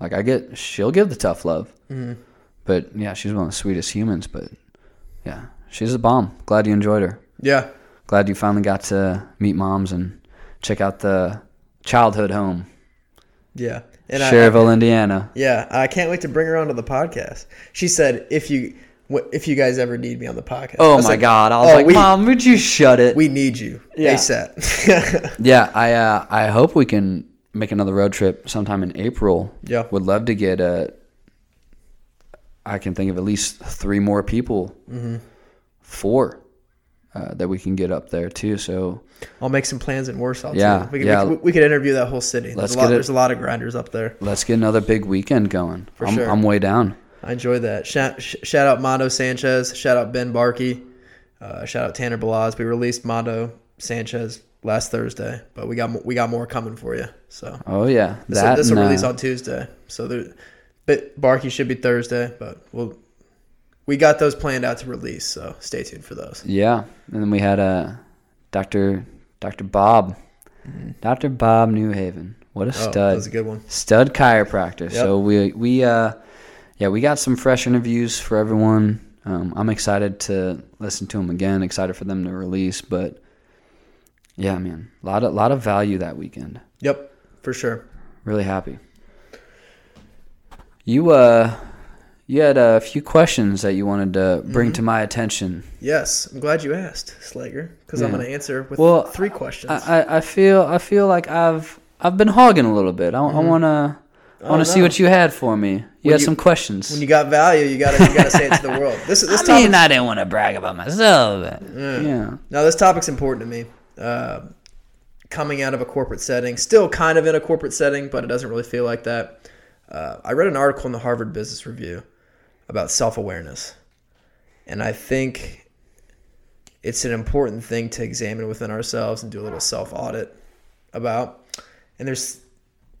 Like I get, she'll give the tough love. Mm-hmm. But yeah, she's one of the sweetest humans. But yeah, she's a bomb. Glad you enjoyed her. Yeah, Glad you finally got to meet moms and check out the childhood home, yeah. And Indiana. yeah, I can't wait to bring her onto the podcast. She said, "If you if you guys ever need me on the podcast." Oh my like, god! I was "Oh, like, we, Mom, would you shut it? we need you Yeah. ASAP." [LAUGHS] Yeah, I uh, I hope we can make another road trip sometime in April. Yeah. would love to get a. I can think of at least three more people, Mm-hmm. four, uh, that we can get up there too. So I'll make some plans in Warsaw. Yeah, too. we could, yeah. We, could, we could interview that whole city. Let's There's a, lot, get it- there's a lot of grinders up there. let's get another big weekend going. For I'm, sure. I'm way down. I enjoyed that. Shout, shout out Mondo Sanchez. Shout out Ben Barkey. Uh, shout out Tanner Balaz. We released Mondo Sanchez last Thursday, but we got we got more coming for you. So Oh yeah, this, that this will uh, release on Tuesday. So there, but Barky should be Thursday, but we'll we got those planned out to release. So stay tuned for those. Yeah, and then we had uh, Doctor Doctor Bob, Doctor Bob Newhaven. What a Mm-hmm. Oh, stud! that was a good one. stud chiropractor. Yep. So we we uh yeah we got some fresh interviews for everyone. Um, I'm excited to listen to them again. Excited for them to release, but yeah, man, a lot of lot of value that weekend. Yep, for sure. Really happy. You uh you had a few questions that you wanted to bring Mm-hmm. to my attention. Yes, I'm glad you asked, Slager, because I'm going to answer with Well, three questions. I, I, I feel I feel like I've I've been hogging a little bit. I, I wanna I wanna Oh, see what you had for me. You When had you- some questions. when you got value, you got to you got to say it to the world. This [LAUGHS] this I topic. mean, I didn't want to brag about myself. But, yeah. No, this topic's important to me. Uh, coming out of a corporate setting, still kind of in a corporate setting, but it doesn't really feel like that. Uh, I read an article in the Harvard Business Review about self awareness. And I think it's an important thing to examine within ourselves and do a little self audit about. And there's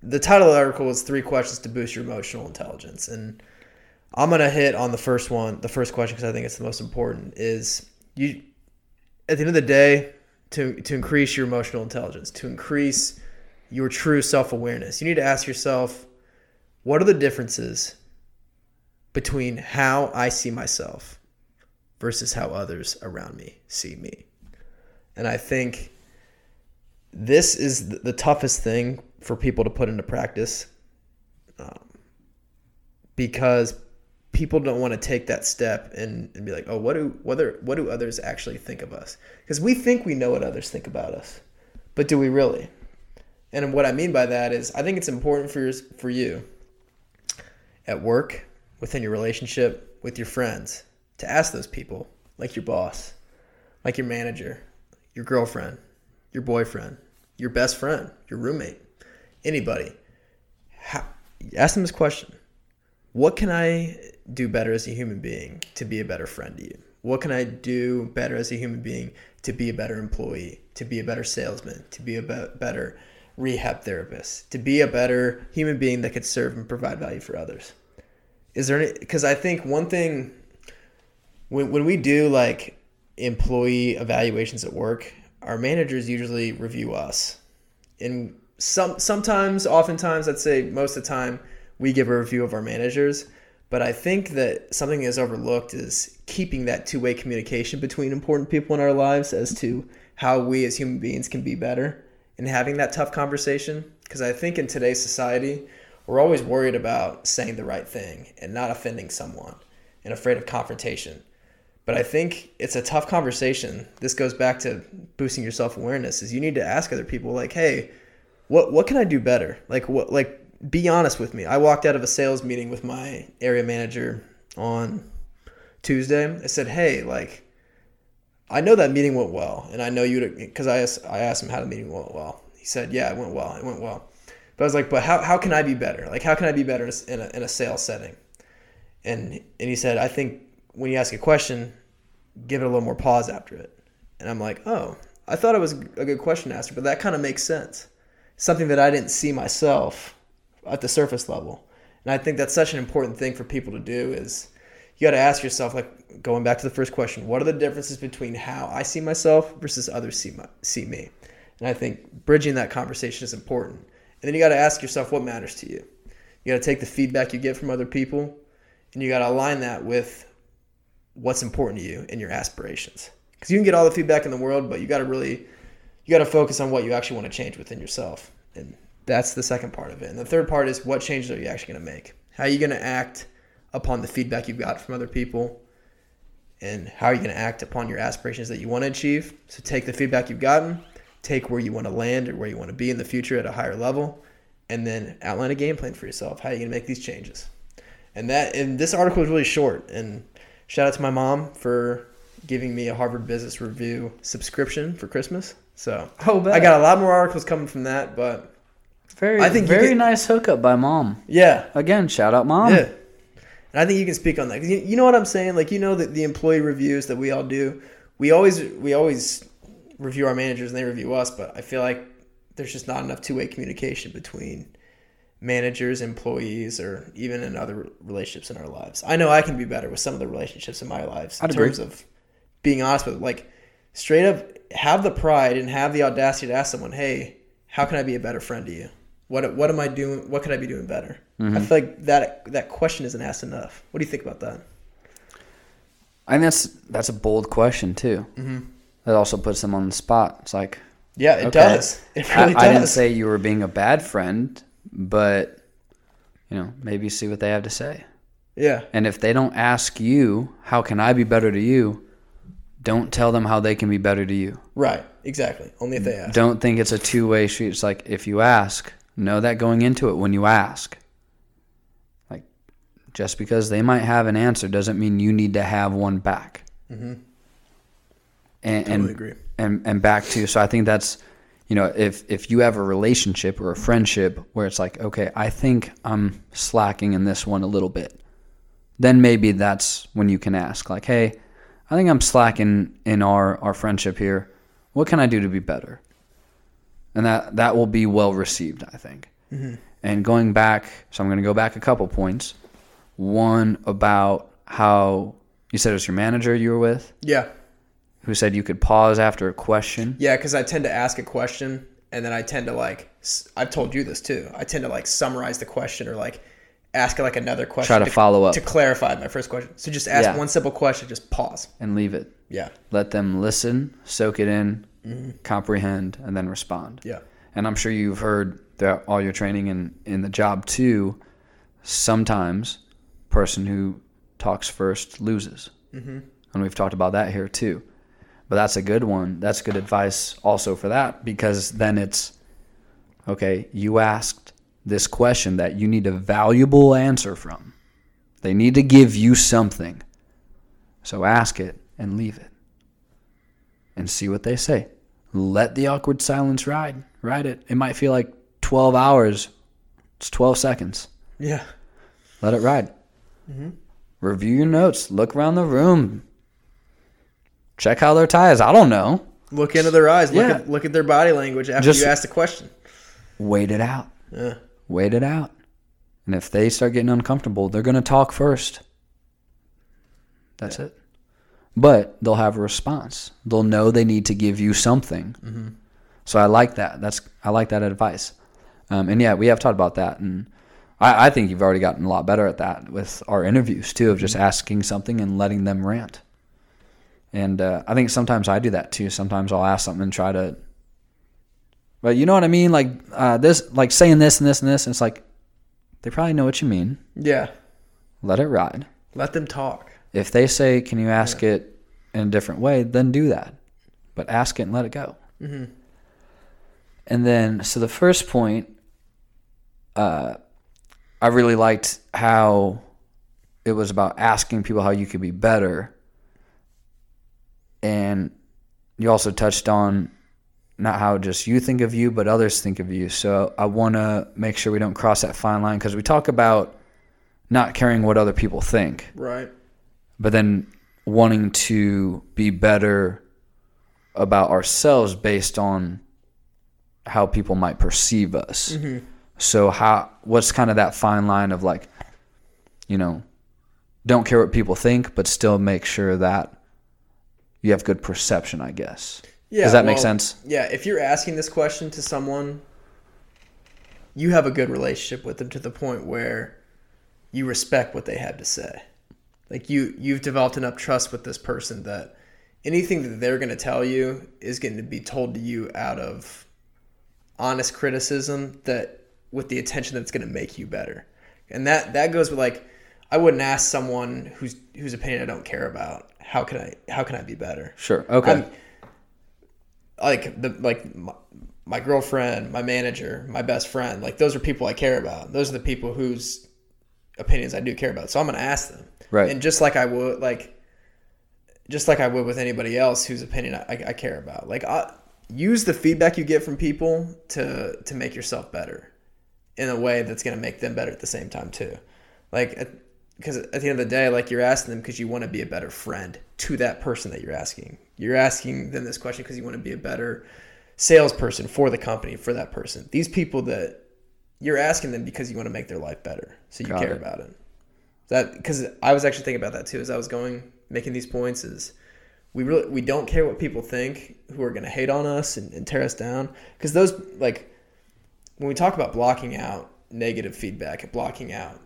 the title of the article is Three Questions to Boost Your Emotional Intelligence. And I'm going to hit on the first one, the first question, because I think it's the most important is you, at the end of the day, to, to increase your emotional intelligence, to increase your true self awareness, you need to ask yourself, what are the differences between how I see myself versus how others around me see me? And I think this is the toughest thing for people to put into practice um, because people don't want to take that step and, and be like, oh, what do are, what do others actually think of us? Because we think we know what others think about us, but do we really? And what I mean by that is, I think it's important for yours, for you at work, within your relationship, with your friends, to ask those people, like your boss, like your manager, your girlfriend, your boyfriend, your best friend, your roommate, anybody. How, ask them this question What can I do better as a human being to be a better friend to you? What can I do better as a human being to be a better employee, to be a better salesman, to be a be- better rehab therapist, to be a better human being that could serve and provide value for others? Is there any, because I think one thing when, when we do like employee evaluations at work, our managers usually review us. And some sometimes, oftentimes, I'd say most of the time, we give a review of our managers. But I think that something that's overlooked is keeping that two way communication between important people in our lives as to how we as human beings can be better and having that tough conversation. Because I think in today's society, we're always worried about saying the right thing and not offending someone and afraid of confrontation. But I think it's a tough conversation. This goes back to boosting your self awareness. Is you need to ask other people like, "Hey, what what can I do better? Like what like be honest with me." I walked out of a sales meeting with my area manager on Tuesday. I said, "Hey, like I know that meeting went well, and I know you because I asked I asked him how the meeting went well. He said, "Yeah, it went well. It went well." But I was like, "But how how can I be better? Like how can I be better in a, in a sales setting?" And and he said, "I think when you ask a question, give it a little more pause after it." And I'm like, "Oh, I thought it was a good question to ask, but that kind of makes sense. Something that I didn't see myself at the surface level." And I think that's such an important thing for people to do is you got to ask yourself like going back to the first question what are the differences between how i see myself versus others see, my, see me? And i think bridging that conversation is important. And then you got to ask yourself what matters to you. You got to take the feedback you get from other people and you got to align that with what's important to you and your aspirations. Because you can get all the feedback in the world but you got to really you got to focus on what you actually want to change within yourself. And that's the second part of it. And the third part is what changes are you actually going to make? How are you going to act upon the feedback you've got from other people? And how are you going to act upon your aspirations that you want to achieve? So take the feedback you've gotten take where you want to land or where you want to be in the future at a higher level and then outline a game plan for yourself. How are you going to make these changes? And that and this article is really short. And shout out to my mom for giving me a harvard business review subscription for christmas so Oh, i got a lot more articles coming from that but very, I think very get- nice hookup by mom. yeah Again, shout out mom. Yeah. And I think you can speak on that 'Cause you, you know what I'm saying. Like you know that the employee reviews that we all do, we always we always review our managers and they review us, but I feel like there's just not enough two way communication between managers, employees, or even in other relationships in our lives. I know I can be better with some of the relationships in my lives in I'd agree. terms of being honest with like straight up have the pride and have the audacity to ask someone, "Hey, how can I be a better friend to you? What what am I doing? What could I be doing better?" Mm-hmm. I feel like that that question isn't asked enough. What do you think about that? I think that's that's a bold question too. Mm-hmm. That also puts them on the spot. It's like Yeah, it okay, does. [LAUGHS] It really I, I didn't say you were being a bad friend, but you know maybe see what they have to say. yeah, And if they don't ask you, how can I be better to you? Don't tell them how they can be better to you. right. Exactly. Only if they ask. Don't think it's a two way street. It's like if you ask, know that going into it when you ask. Like just because they might have an answer doesn't mean you need to have one back. Mm-hmm. And, Totally and, agree. And and back to so I think that's you know if if you have a relationship or a friendship where it's like okay I think I'm slacking in this one a little bit, then maybe that's when you can ask like hey I think I'm slacking in our our friendship here. What can I do to be better? And that that will be well received, I think. Mm-hmm. And going back, so I'm going to go back a couple points. One about how you said it was your manager you were with Yeah. who said you could pause after a question. Yeah, because I tend to ask a question and then I tend to like, I've told you this too. I tend to like summarize the question or like ask like another question. Try to follow up. To clarify my first question. So just ask Yeah. one simple question, just pause. and leave it. Yeah. Let them listen, soak it in, comprehend, and then respond. Yeah. And I'm sure you've heard throughout all your training and in the job too. Sometimes, person who talks first loses, mm-hmm. and we've talked about that here too. But that's a good one. That's good advice also for that because then it's okay. You asked this question that you need a valuable answer from. They need to give you something. So ask it and leave it and see what they say. Let the awkward silence ride. Ride it. It might feel like 12 hours. It's 12 seconds. Yeah. Let it ride. Mm-hmm. Review your notes. Look around the room. Check how their tie is. I don't know. Look into their eyes. Look Yeah. at look at their body language after Just- you ask the question. Wait it out. Yeah. Wait it out. And if they start getting uncomfortable, they're going to talk first. That's it. But they'll have a response. They'll know they need to give you something. So I like that. That's I like that advice. Um, and yeah, we have talked about that, and I, I think you've already gotten a lot better at that with our interviews too, of just asking something and letting them rant. And uh, I think sometimes I do that too. Sometimes I'll ask something and try to but you know what I mean? Like uh, this, like saying this and this and this. And it's like they probably know what you mean. Yeah. Let it ride. Let them talk. If they say, "Can you ask it in a different way?" Then do that. But ask it and let it go. And then, so the first point, uh, I really liked how it was about asking people how you could be better. And you also touched on not how just you think of you, but others think of you. So I want to make sure we don't cross that fine line because we talk about not caring what other people think, Right. but then wanting to be better about ourselves based on how people might perceive us. Mm-hmm. So how what's kind of that fine line of like, you know, don't care what people think, but still make sure that you have good perception, I guess. Yeah. Does that make sense? Yeah. If you're asking this question to someone, you have a good relationship with them to the point where you respect what they have to say. Like you, you've developed enough trust with this person that anything that they're going to tell you is going to be told to you out of honest criticism that with the attention that's going to make you better. And that that goes with like I wouldn't ask someone whose whose opinion I don't care about. How can I how can I be better? Sure. Okay. I'm- like the like my, my girlfriend, my manager, my best friend, like those are people I care about. Those are the people whose opinions I do care about. So I'm gonna ask them. Right. And just like I would like just like I would with anybody else whose opinion I, I care about. Like I use the feedback you get from people to to make yourself better in a way that's gonna make them better at the same time too. Like because at the end of the day, like you're asking them because you want to be a better friend to that person that you're asking. You're asking them this question because you want to be a better salesperson for the company for that person. These people that you're asking them because you want to make their life better, so you Got care it. about it. That because I was actually thinking about that too as I was going making these points is we really we don't care what people think who are going to hate on us and, and tear us down because those like when we talk about blocking out negative feedback and blocking out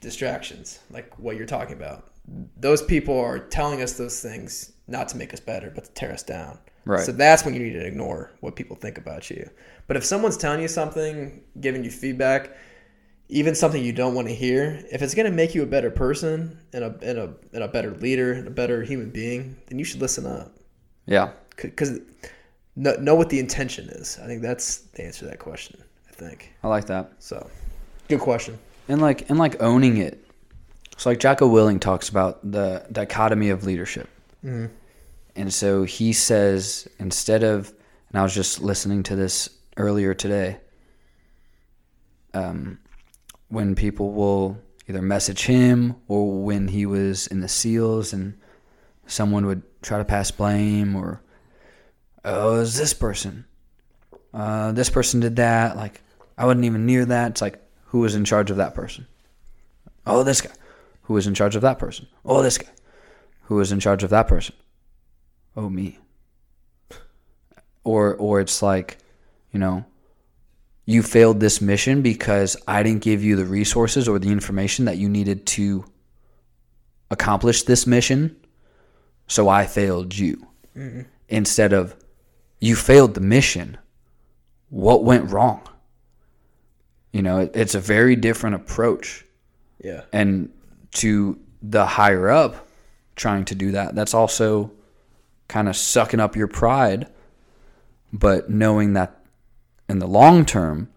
distractions like what you're talking about those people are telling us those things not to make us better but to tear us down Right. so that's when you need to ignore what people think about you but if someone's telling you something giving you feedback even something you don't want to hear, if it's going to make you a better person and a, and a, and a better leader and a better human being, then you should listen up. Yeah. Because know, know what the intention is. I think that's the answer to that question, I think. I like that. So, good question. And like and like owning it. So like Jocko Willink talks about the dichotomy of leadership. And so he says instead of and I was just listening to this earlier today. Um when people will either message him or when he was in the SEALs and someone would try to pass blame or oh, it's this person. Uh, this person did that. Like, I wasn't even near that. It's like, who was in charge of that person? Oh, this guy. Who was in charge of that person? Oh, this guy. Who was in charge of that person? Oh, me. Or, or it's like, you know, you failed this mission because I didn't give you the resources or the information that you needed to accomplish this mission. So I failed you. Mm-hmm. Instead of you failed the mission. What went wrong? You know, it, it's a very different approach. Yeah. And to the higher up trying to do that, that's also kind of sucking up your pride, but knowing that in the long term,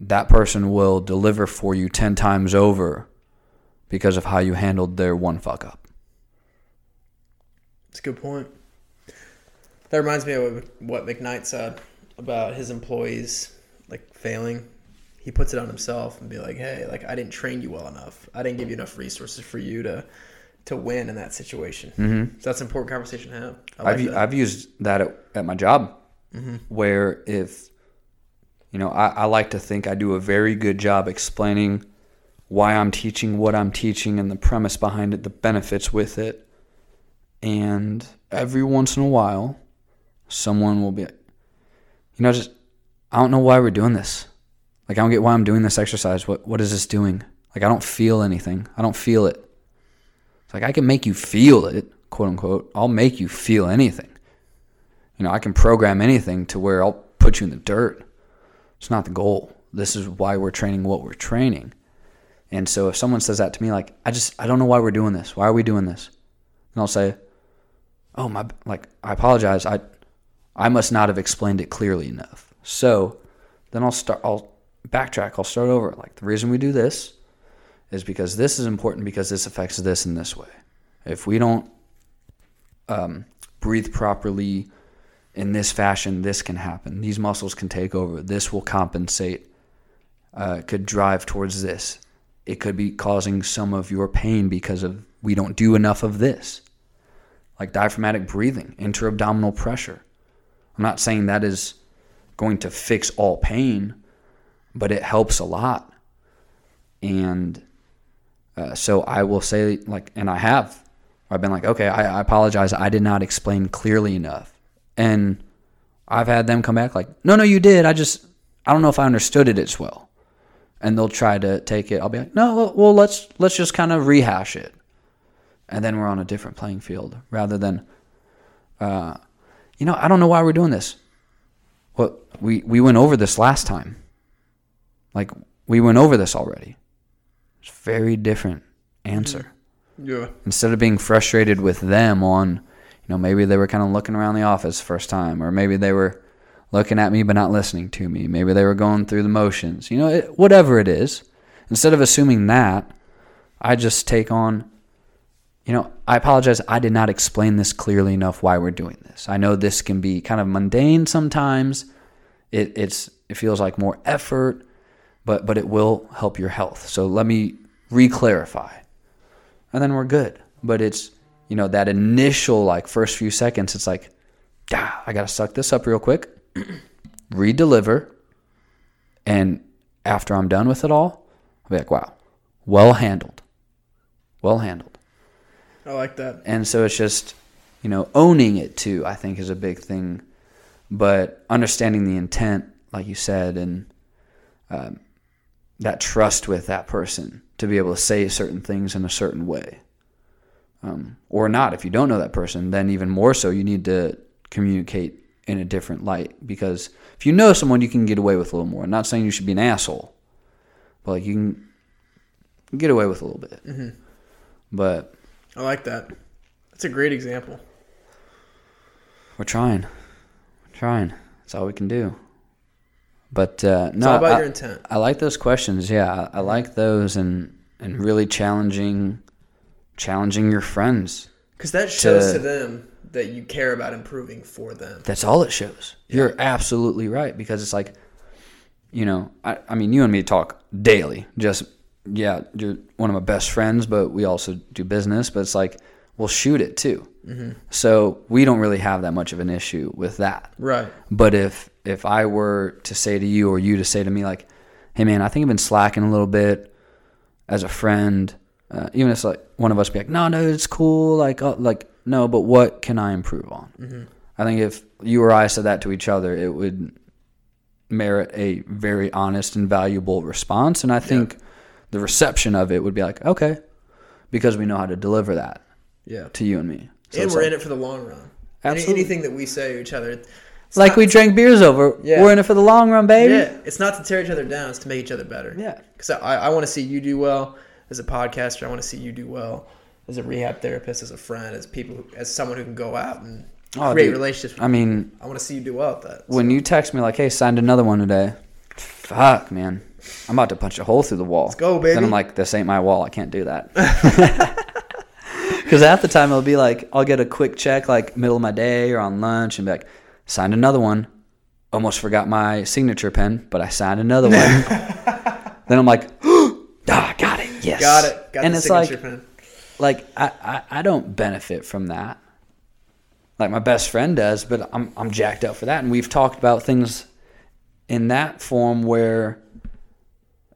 that person will deliver for you 10 times over because of how you handled their one fuck up. It's a good point. That reminds me of what McKnight said about his employees like failing. He puts it on himself and be like, "Hey, like I didn't train you well enough. I didn't give you enough resources for you to to win in that situation." Mm-hmm. So that's an important conversation to have. I like I've, used that at, at my job where if, you know, I, I like to think I do a very good job explaining why I'm teaching what I'm teaching and the premise behind it, the benefits with it. And every once in a while, someone will be, you know, just, I don't know why we're doing this. Like, I don't get why I'm doing this exercise. What, what is this doing? Like, I don't feel anything. I don't feel it. It's like, I can make you feel it, quote unquote. I'll make you feel anything. You know, I can program anything to where I'll put you in the dirt. It's not the goal. This is why we're training what we're training. And so if someone says that to me, like, I just, I don't know why we're doing this. Why are we doing this? And I'll say, oh, my, like, I apologize. I, I must not have explained it clearly enough. So then I'll start, I'll backtrack. I'll start over. Like, the reason we do this is because this is important because this affects this in this way. If we don't um, breathe properly in this fashion, this can happen. These muscles can take over. This will compensate. Uh, could drive towards this. It could be causing some of your pain because of we don't do enough of this, like diaphragmatic breathing, intra-abdominal pressure. I'm not saying that is going to fix all pain, but it helps a lot. And uh, so I will say, like, and I have. I've been like, okay, I, I apologize. I did not explain clearly enough. And I've had them come back like, no, no, you did. I just, I don't know if I understood it as well. And they'll try to take it. I'll be like, no, well, let's let's just kind of rehash it, and then we're on a different playing field rather than, uh, you know, I don't know why we're doing this. Well, we we went over this last time. Like we went over this already. It's a very different answer mm-hmm. yeah. instead of being frustrated with them on, you know, maybe they were kind of looking around the office first time, or maybe they were looking at me but not listening to me. Maybe they were going through the motions. You know, it, whatever it is. Instead of assuming that, I just take on, you know, I apologize. I did not explain this clearly enough why we're doing this. I know this can be kind of mundane sometimes. It, it's it feels like more effort, but but it will help your health. So let me re-clarify and then we're good. But it's you know, that initial like first few seconds, it's like, ah, I got to suck this up real quick, [CLEARS THROAT] re-deliver, and after I'm done with it all, I'll be like, wow, well handled, well handled. I like that. And so it's just, you know, owning it too, I think is a big thing. But understanding the intent, like you said, and um, that trust with that person to be able to say certain things in a certain way. Um, or not. If you don't know that person, then even more so, you need to communicate in a different light. Because if you know someone, you can get away with a little more. I'm not saying you should be an asshole, but like you can get away with a little bit. But I like that. That's a great example. We're trying. We're trying. That's all we can do. But uh, It's no, all about I, your intent. I like those questions. Yeah, I, I like those, and and really challenging, challenging your friends. Because that shows to- to them that you care about improving for them. That's all it shows. You're absolutely right because it's like, you know, I, I mean, you and me talk daily. Just yeah, you're one of my best friends, but we also do business. But it's like we'll shoot it too. So we don't really have that much of an issue with that. Right. But if if I were to say to you or you to say to me like, "Hey man, I think I've been slacking a little bit as a friend," uh, even if it's like one of us be like, "No, no, it's cool," like uh, like no, but what can I improve on? I think if you or I said that to each other, it would merit a very honest and valuable response, and I think the reception of it would be like, "Okay," because we know how to deliver that Yeah. to you and me. So and we're like, in it for the long run. Absolutely. anything that we say to each other, it's like not- we drank beers over. Yeah. We're in it for the long run, baby. Yeah, it's not to tear each other down; it's to make each other better. Yeah. Because I, I want to see you do well as a podcaster. I want to see you do well as a rehab therapist, as a friend, as people, who, as someone who can go out and Oh, create dude. relationships. With I mean, I want to see you do well at that. when you text me like, "Hey, signed another one today," fuck, man, I'm about to punch a hole through the wall. Let's go, baby. Then I'm like, "This ain't my wall. I can't do that." [LAUGHS] [LAUGHS] Because half the time it'll be like, I'll get a quick check like middle of my day or on lunch and be like, signed another one. Almost forgot my signature pen, but I signed another one. [LAUGHS] then I'm like, [GASPS] ah, got it. Yes, got it. Got and the it's like, pen. like I, I, I don't benefit from that. Like my best friend does, but I'm I'm jacked up for that. And we've talked about things in that form where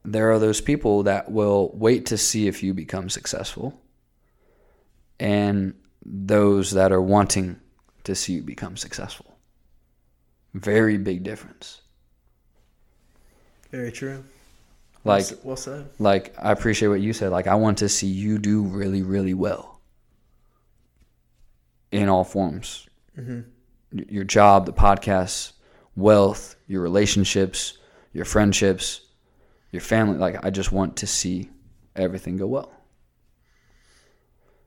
there are those people that will wait to see if you become successful and those that are wanting to see you become successful. Very big difference. Very true. Like well, said. like I appreciate what you said. Like I want to see you do really, really well in all forms. Mm-hmm. Y- Your job, the podcast, wealth, your relationships, your friendships, your family. Like I just want to see everything go well.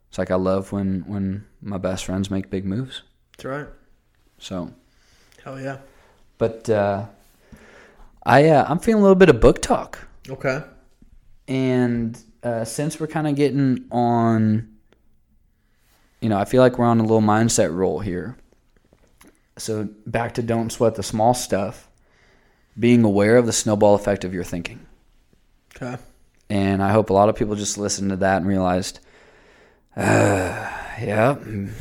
It's like I love when when my best friends make big moves. That's right. So, Hell yeah. but uh, I uh, I'm feeling a little bit of book talk. Okay. And uh, since we're kind of getting on, you know, I feel like we're on a little mindset roll here. So back to don't sweat the small stuff, being aware of the snowball effect of your thinking. Okay. And I hope a lot of people just listened to that and realized, uh, yeah, mm,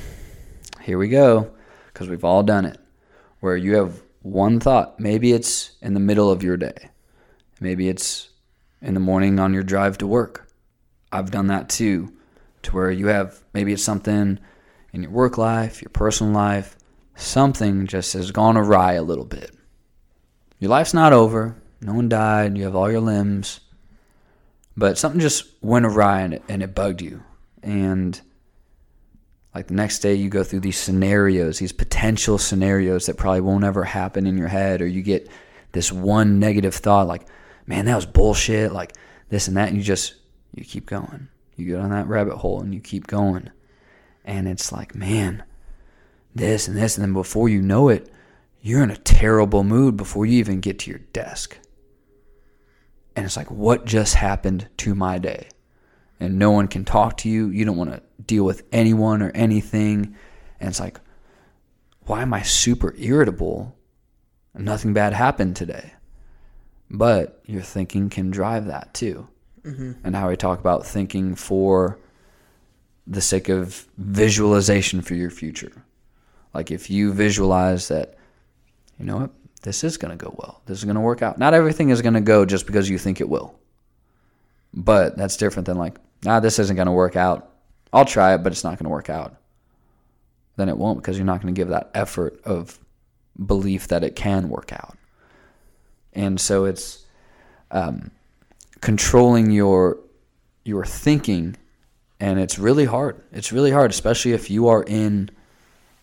here we go. Because we've all done it. Where you have one thought. Maybe it's in the middle of your day. Maybe it's in the morning on your drive to work. I've done that too. To where you have, maybe it's something in your work life, your personal life, something just has gone awry a little bit. Your life's not over. No one died. You have all your limbs but something just went awry and it, and it bugged you and like the next day you go through these scenarios these potential scenarios that probably won't ever happen in your head or you get this one negative thought like man that was bullshit like this and that and you just you keep going. You go down that rabbit hole and you keep going. And it's like man this and this and then before you know it you're in a terrible mood before you even get to your desk. And it's like, what just happened to my day? And no one can talk to you. You don't want to deal with anyone or anything. And it's like, why am I super irritable? Nothing bad happened today. But your thinking can drive that too. Mm-hmm. And how we talk about thinking for the sake of visualization for your future. Like if you visualize that, you know what, this is going to go well. This is going to work out. Not everything is going to go just because you think it will. But that's different than like, nah, this isn't going to work out. I'll try it, but it's not going to work out. Then it won't because you're not going to give that effort of belief that it can work out. And so it's um, controlling your your thinking, and it's really hard. It's really hard, especially if you are in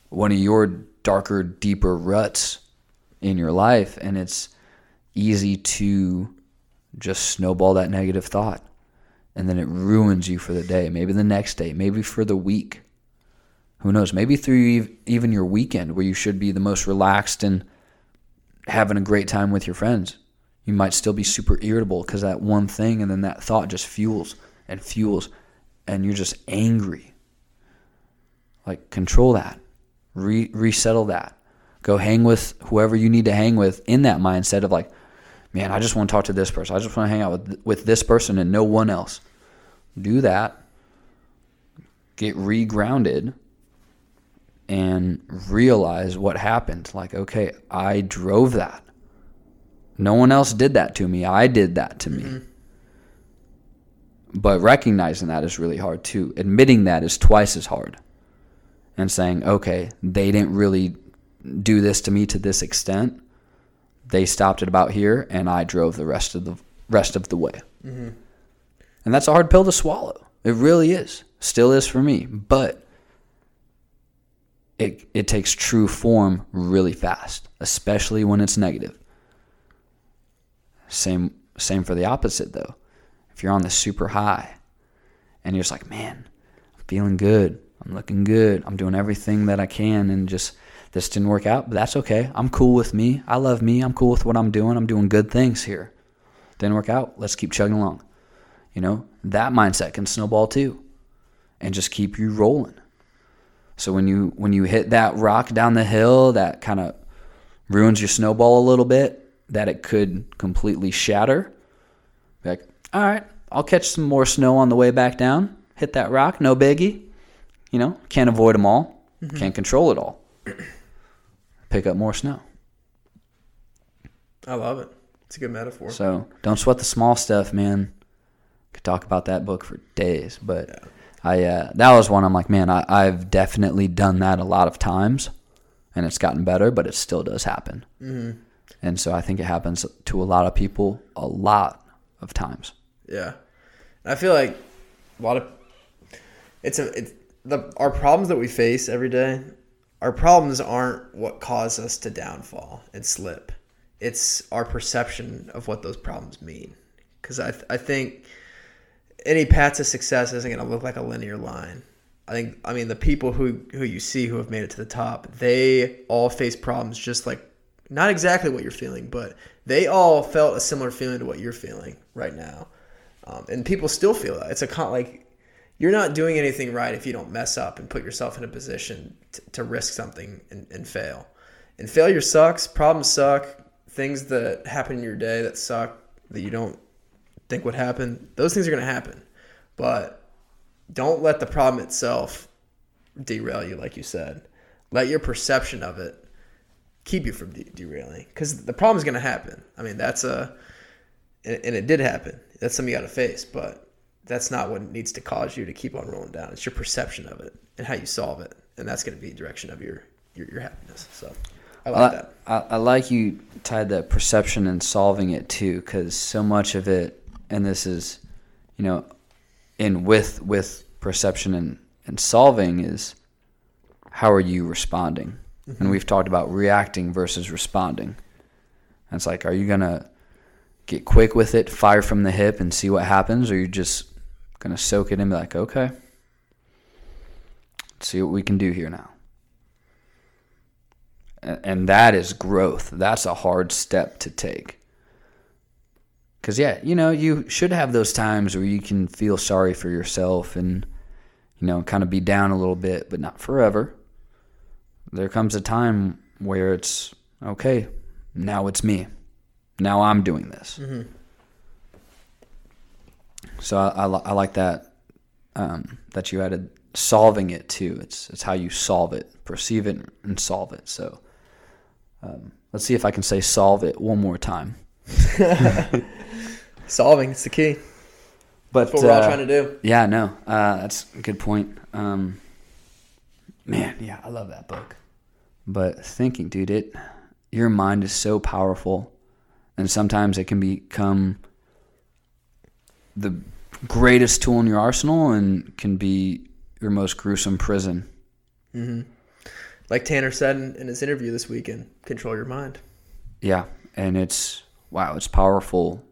one of your darker, deeper ruts in your life, and it's easy to just snowball that negative thought, and then it ruins you for the day, maybe the next day, maybe for the week. Who knows? Maybe through even your weekend where you should be the most relaxed and having a great time with your friends. You might still be super irritable because that one thing, and then that thought just fuels and fuels, and you're just angry. Like, control that, Re- resettle that. Go hang with whoever you need to hang with in that mindset of like, man, I just want to talk to this person. I just want to hang out with, with this person and no one else. Do that. Get regrounded and realize what happened. Like, okay, I drove that. No one else did that to me. I did that to me. Mm-hmm. But recognizing that is really hard too. Admitting that is twice as hard. And saying, okay, they didn't really do this to me to this extent. They stopped at about here, and I drove the rest of the rest of the way. Mm-hmm. And that's a hard pill to swallow. It really is. Still is for me. But it it takes true form really fast, especially when it's negative. Same same for the opposite though. If you're on the super high and you're just like, man, I'm feeling good. I'm looking good. I'm doing everything that I can and just this didn't work out, but that's okay. I'm cool with me. I love me. I'm cool with what I'm doing. I'm doing good things here. Didn't work out. Let's keep chugging along. You know, that mindset can snowball too and just keep you rolling. So when you when you hit that rock down the hill that kind of ruins your snowball a little bit, that it could completely shatter. be Like, all right, I'll catch some more snow on the way back down. Hit that rock, no biggie. You know, can't avoid them all. Mm-hmm. Can't control it all. [CLEARS THROAT] Pick up more snow. I love it. It's a good metaphor. So don't sweat the small stuff, man. Could talk about that book for days, but I uh, that was one I'm like, man, I, I've definitely done that a lot of times, and it's gotten better, but it still does happen. Mm-hmm. And so I think it happens to a lot of people a lot of times. Yeah, I feel like a lot of it's a it's the our problems that we face every day. Our problems aren't what cause us to downfall and slip. It's our perception of what those problems mean. Because I I think any path to success isn't going to look like a linear line. I think I mean the people who who you see who have made it to the top, they all face problems just like not exactly what you're feeling, but they all felt a similar feeling to what you're feeling right now. Um, and people still feel that. It's a con like you're not doing anything right if you don't mess up and put yourself in a position to, to risk something and, and fail. And failure sucks. Problems suck. Things that happen in your day that suck that you don't think would happen. Those things are going to happen. But don't let the problem itself derail you, like you said. Let your perception of it keep you from de- derailing because the problem is going to happen. I mean, that's a, and and it did happen. That's something you got to face, but that's not what needs to cause you to keep on rolling down. It's your perception of it and how you solve it, and that's going to be the direction of your your, your happiness. So, I like I, that. I, I like you tied the perception and solving it too, because so much of it, and this is, you know, in with with perception and and solving is how are you responding? And mm-hmm. we've talked about reacting versus responding. And it's like, are you gonna get quick with it, fire from the hip, and see what happens, or you just gonna soak it in and be like, okay, let's see what we can do here now. And that is growth. That's a hard step to take. Because, yeah, you know, you should have those times where you can feel sorry for yourself and, you know, kind of be down a little bit, but not forever. There comes a time where it's, okay, now it's me. Now I'm doing this. So I, I, I like that, um, that you added solving it too. It's it's how you solve it, perceive it, and solve it. So um, let's see if I can say solve it one more time. [LAUGHS] Solving, it's the key. But That's what we're all uh, trying to do. Yeah, no, uh, that's a good point. Um, man, yeah, I love that book. But thinking, dude, it your mind is so powerful, and sometimes it can become the greatest tool in your arsenal, and can be your most gruesome prison. Like Tanner said in, in his interview this weekend, control your mind. Yeah, and it's wow, it's powerful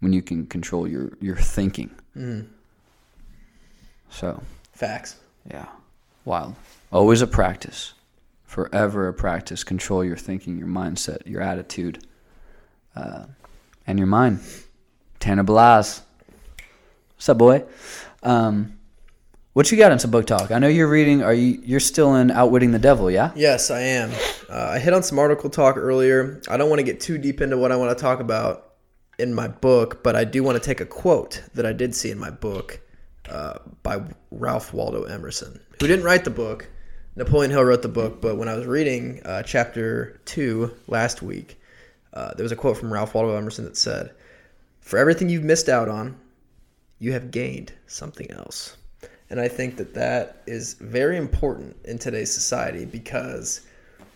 when you can control your your thinking. So Facts. Yeah. Wild. Always a practice. Forever a practice. Control your thinking, your mindset, your attitude, uh, and your mind. Tanner Blas. What's up, boy? Um, what you got on some book talk? I know you're reading. Are you? You're still in Outwitting the Devil, yeah? Yes, I am. Uh, I hit on some article talk earlier. I don't want to get too deep into what I want to talk about in my book, but I do want to take a quote that I did see in my book uh, by Ralph Waldo Emerson, who didn't write the book. Napoleon Hill wrote the book, but when I was reading uh, chapter two last week, uh, there was a quote from Ralph Waldo Emerson that said, For everything you've missed out on, you have gained something else. And I think that that is very important in today's society because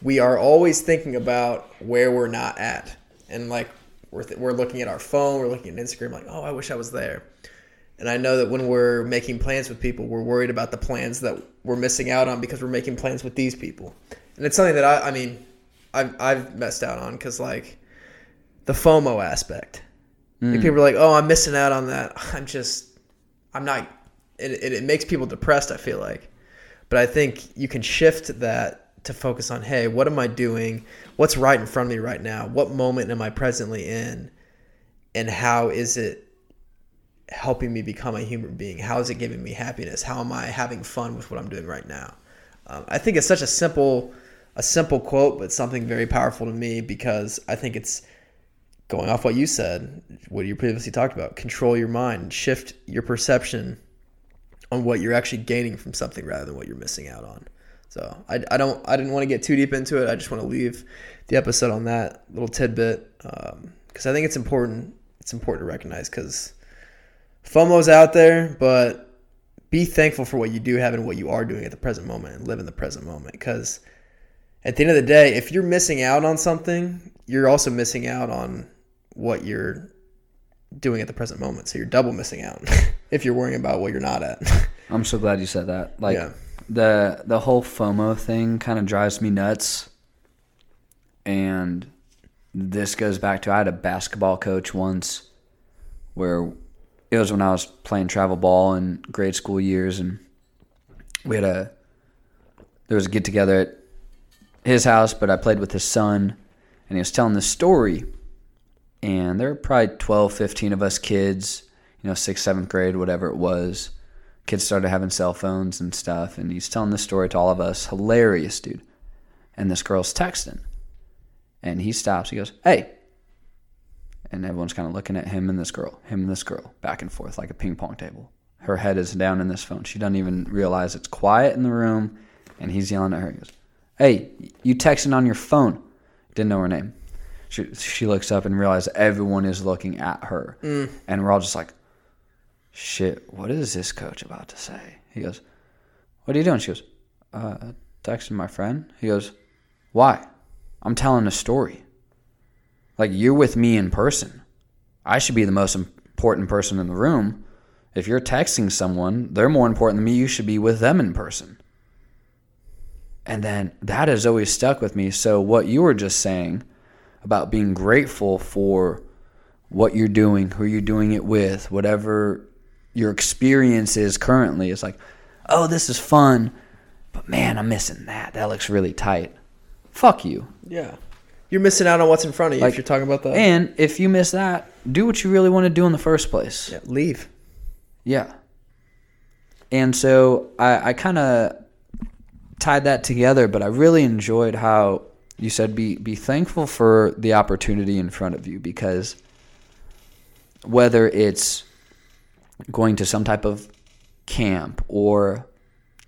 we are always thinking about where we're not at. And like we're, th- we're looking at our phone, we're looking at Instagram, like, oh, I wish I was there. And I know that when we're making plans with people, we're worried about the plans that we're missing out on because we're making plans with these people. And it's something that I, I mean, I've, I've messed out on because like the FOMO aspect. Like hmm. people are like, oh, I'm missing out on that. [LAUGHS] I'm just, I'm not, it, it, it makes people depressed, I feel like. But I think you can shift that to focus on, hey, what am I doing? What's right in front of me right now? What moment am I presently in? And how is it helping me become a human being? How is it giving me happiness? How am I having fun with what I'm doing right now? Um, I think it's such a simple, a simple quote, but something very powerful to me because I think it's going off what you said, what you previously talked about. Control your mind, shift your perception on what you're actually gaining from something rather than what you're missing out on. So I, I don't I didn't want to get too deep into it. I just want to leave the episode on that little tidbit um, because I think it's important. It's important to recognize because FOMO's out there, but be thankful for what you do have and what you are doing at the present moment and live in the present moment because at the end of the day, if you're missing out on something, you're also missing out on what you're doing at the present moment. So you're double missing out [LAUGHS] if you're worrying about what you're not at. I'm so glad you said that. Like Yeah. The the whole FOMO thing kind of drives me nuts. And this goes back to I had a basketball coach once where it was when I was playing travel ball in grade school years and we had a there was a get together at his house, but I played with his son and he was telling this story and there were probably 12, 15 of us kids, you know, sixth, seventh grade, whatever it was. Kids started having cell phones and stuff, and he's telling this story to all of us. Hilarious, dude. And this girl's texting, and he stops. He goes, "Hey," and everyone's kind of looking at him and this girl, him and this girl, back and forth like a ping pong table. Her head is down in this phone. She doesn't even realize it's quiet in the room, and he's yelling at her. He goes, "Hey, you texting on your phone?" Didn't know her name she, she looks up and realizes everyone is looking at her. Mm. And we're all just like, shit, what is this coach about to say? He goes, what are you doing? She goes, uh, texting my friend. He goes, why? I'm telling a story. Like, you're with me in person. I should be the most important person in the room. If you're texting someone, they're more important than me. You should be with them in person. And then that has always stuck with me. So, what you were just saying about being grateful for what you're doing, who you're doing it with, whatever your experience is currently. It's like, oh, this is fun, but man, I'm missing that. That looks really tight. Fuck you. yeah. You're missing out on what's in front of you Like- if you're talking about that. And if you miss that, do what you really want to do in the first place. yeah, leave. Yeah. And so I, I kind of tied that together, but I really enjoyed how you said be be thankful for the opportunity in front of you because whether it's going to some type of camp or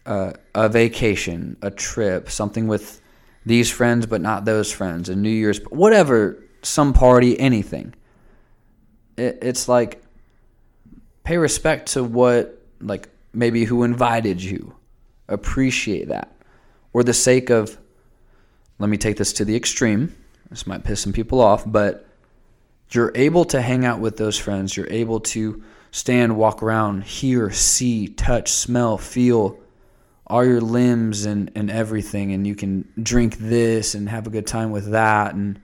uh, a vacation, a trip, something with these friends but not those friends, a New Year's, whatever, some party, anything. It, it's like pay respect to what, like maybe who invited you, appreciate that, or the sake of. Let me take this to the extreme. This might piss some people off, but you're able to hang out with those friends. You're able to stand, walk around, hear, see, touch, smell, feel all your limbs and, and everything. And you can drink this and have a good time with that. And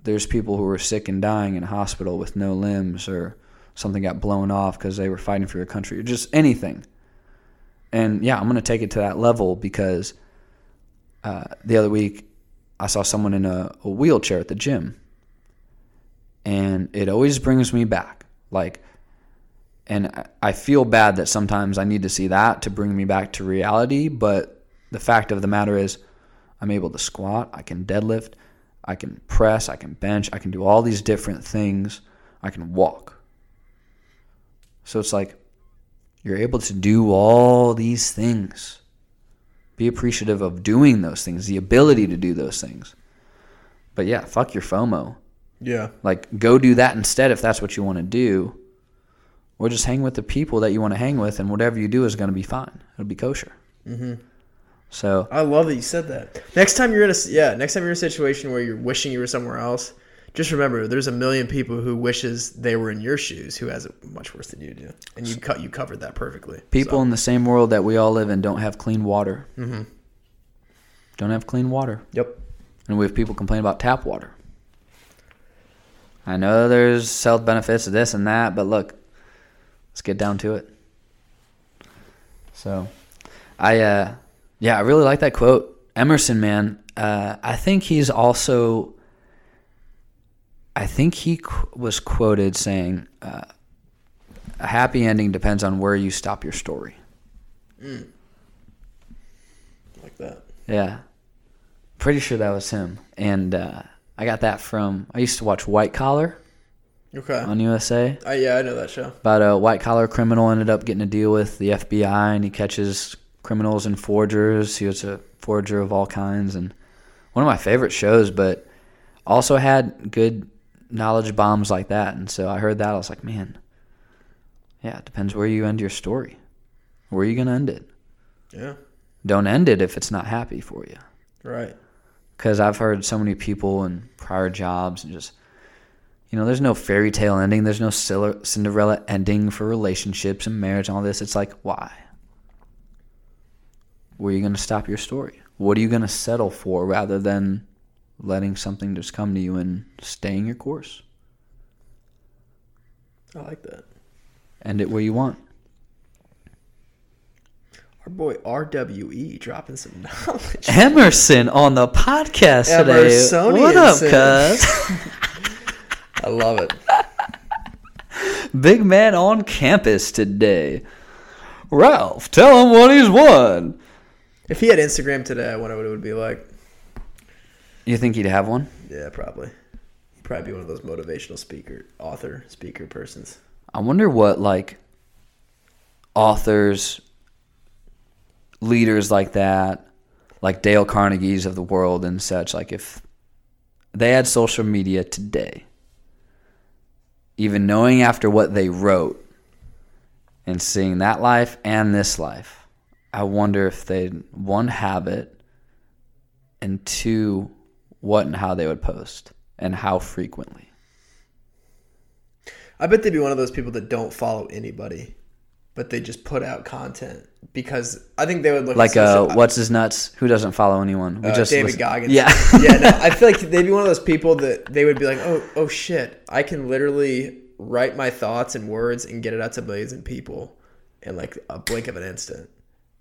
there's people who are sick and dying in hospital with no limbs or something got blown off because they were fighting for your country or just anything. And yeah, I'm going to take it to that level because uh, the other week I saw someone in a, a wheelchair at the gym and it always brings me back. Like, and I feel bad that sometimes I need to see that to bring me back to reality. But the fact of the matter is, I'm able to squat, I can deadlift, I can press, I can bench, I can do all these different things, I can walk. So it's like you're able to do all these things. Be appreciative of doing those things, the ability to do those things. But yeah, fuck your FOMO. Yeah. Like, go do that instead if that's what you want to do. Or just hang with the people that you want to hang with, and whatever you do is going to be fine. It'll be kosher. Mm-hmm. So, I love that you said that. Next time you're in a yeah, next time you're in a situation where you're wishing you were somewhere else, just remember there's a million people who wishes they were in your shoes who has it much worse than you do, and you cut you covered that perfectly. people So, in the same world that we all live in don't have clean water. Mm-hmm. Don't have clean water. yep. And we have people complain about tap water. I know there's health benefits to this and that, but look, let's get down to it. So, I, uh, yeah, I really like that quote. Emerson, man, uh, I think he's also, I think he qu- was quoted saying, uh, a happy ending depends on where you stop your story. Like that. Yeah. Pretty sure that was him. And uh, I got that from, I used to watch White Collar Okay. on USA. Uh, yeah, I know that show. About a white collar criminal ended up getting a deal with the FBI and he catches criminals and forgers. He was a forger of all kinds and one of my favorite shows, but also had good knowledge bombs like that. And so I heard that. I was like, man, yeah, it depends where you end your story. Where are you going to end it? Yeah. Don't end it if it's not happy for you. Right. because I've heard so many people in prior jobs and just, you know, there's no fairy tale ending. There's no Cinderella ending for relationships and marriage and all this. It's like, why? Where are you going to stop your story? What are you going to settle for rather than letting something just come to you and staying your course? I like that. End it where you want. Our boy RWE dropping some [LAUGHS] knowledge. Emerson on the podcast today. What up, cuz? [LAUGHS] I love it. Big man on campus today. Ralph, tell him what he's won. If he had Instagram today, I wonder what it would be like. You think he'd have one? Yeah, probably. He'd probably be one of those motivational speaker, author, speaker persons. I wonder what like authors, leaders like that, like Dale Carnegie's of the world and such, like if they had social media today, even knowing after what they wrote and seeing that life and this life, I wonder if they'd one have it and two what and how they would post and how frequently. I bet they'd be one of those people that don't follow anybody, but they just put out content because I think they would look Like uh, what's his nuts? Who doesn't follow anyone? We uh, David listen- Goggins. Yeah, [LAUGHS] yeah. No, I feel like [LAUGHS] they'd be one of those people that they would be like, oh, oh shit, I can literally write my thoughts and words and get it out to millions of people in like a blink of an instant.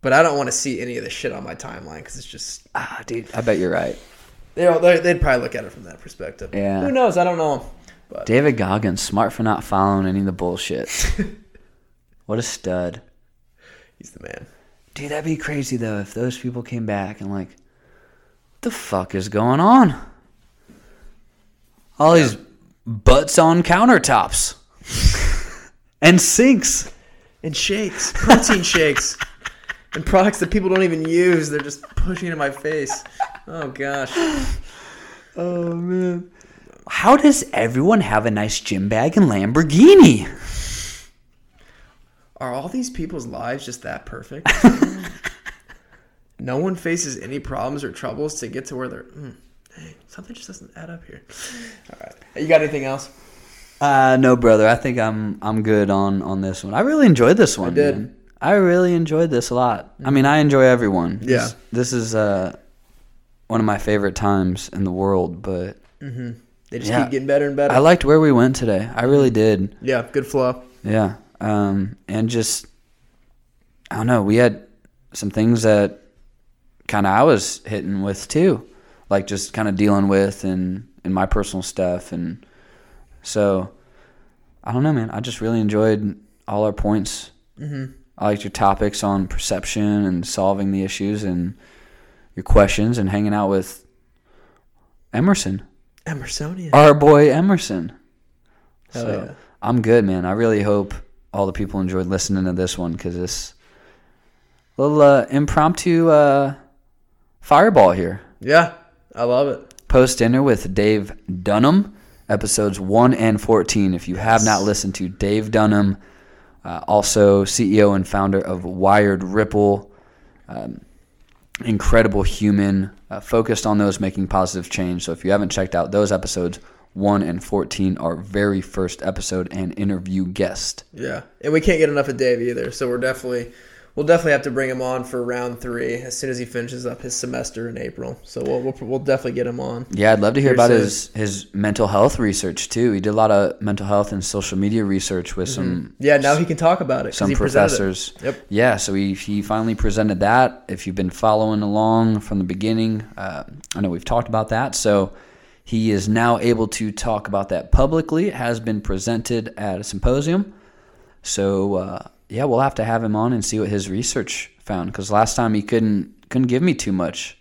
But I don't want to see any of the shit on my timeline because it's just ah, dude, I bet you're right. you know they- they'd probably look at it from that perspective. Yeah. Who knows? I don't know. But David Goggins, smart for not following any of the bullshit. [LAUGHS] what a stud, he's the man. dude. That'd be crazy though if those people came back and like, what the fuck is going on? All these butts on countertops [LAUGHS] and sinks. And shakes, protein shakes. and products that people don't even use. They're just pushing in my face. Oh gosh. Oh man. How does everyone have a nice gym bag and Lamborghini? Are all these people's lives just that perfect? [LAUGHS] no one faces any problems or troubles to get to where they're. Mm, dang, something just doesn't add up here. All right. You got anything else? Uh no, brother. I think I'm I'm good on on this one. I really enjoyed this one. did. man. I really enjoyed this a lot. I mean, I enjoy everyone. Yeah. This, this is uh one of my favorite times in the world, but They just Yeah. keep getting better and better. I liked where we went today. I really did. yeah, good flow. Yeah. Um, and just, I don't know, we had some things that kind of I was hitting with too, like just kind of dealing with and, and my personal stuff. And so, I don't know, man. I just really enjoyed all our points. Mm-hmm. I liked your topics on perception and solving the issues and your questions and hanging out with Emerson, Emersonia. our boy Emerson. Hell so yeah. I'm good, man. I really hope all the people enjoyed listening to this one because this little uh, impromptu uh, fireball here. Yeah, I love it. Post dinner with Dave Dunham, episodes one and fourteen. If you have not listened to Dave Dunham, uh, also CEO and founder of Wired Ripple, um, incredible human, uh, focused on those making positive change. So if you haven't checked out those episodes, one and fourteen, our very first episode and interview guest. Yeah, and we can't get enough of Dave either. So we're definitely, we'll definitely have to bring him on for round three as soon as he finishes up his semester in April. So we'll we'll, we'll definitely get him on. Yeah, I'd love to hear about his his mental health research too. He did a lot of mental health and social media research with some Yeah, now he can talk about it. some he presented it. professors. Yep. Yeah, so he he finally presented that. If you've been following along from the beginning, uh, I know we've talked about that. So he is now able to talk about that publicly. It has been presented at a symposium. So uh, yeah, we'll have to have him on and see what his research found. Because last time he couldn't couldn't give me too much.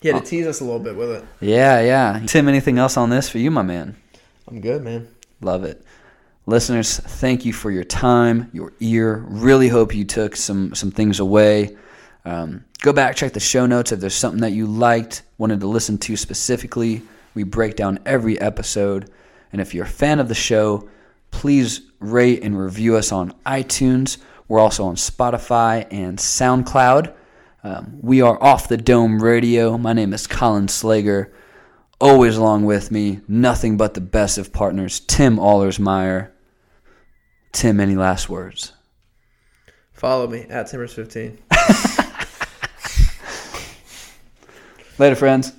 He had to tease us a little bit with it. Yeah, yeah. Tim, anything else on this for you, my man? I'm good, man. Love it. Listeners, thank you for your time, your ear. Really hope you took some some things away. Um, go back, check the show notes if there's something that you liked, wanted to listen to specifically. We break down every episode. And if you're a fan of the show, please rate and review us on iTunes. We're also on Spotify and SoundCloud. Um, we are Off the Dome Radio. My name is Colin Slager always along with me, nothing but the best of partners, Tim Allersmeyer. Tim, any last words? Follow me at Timbers15. [LAUGHS] Later, friends.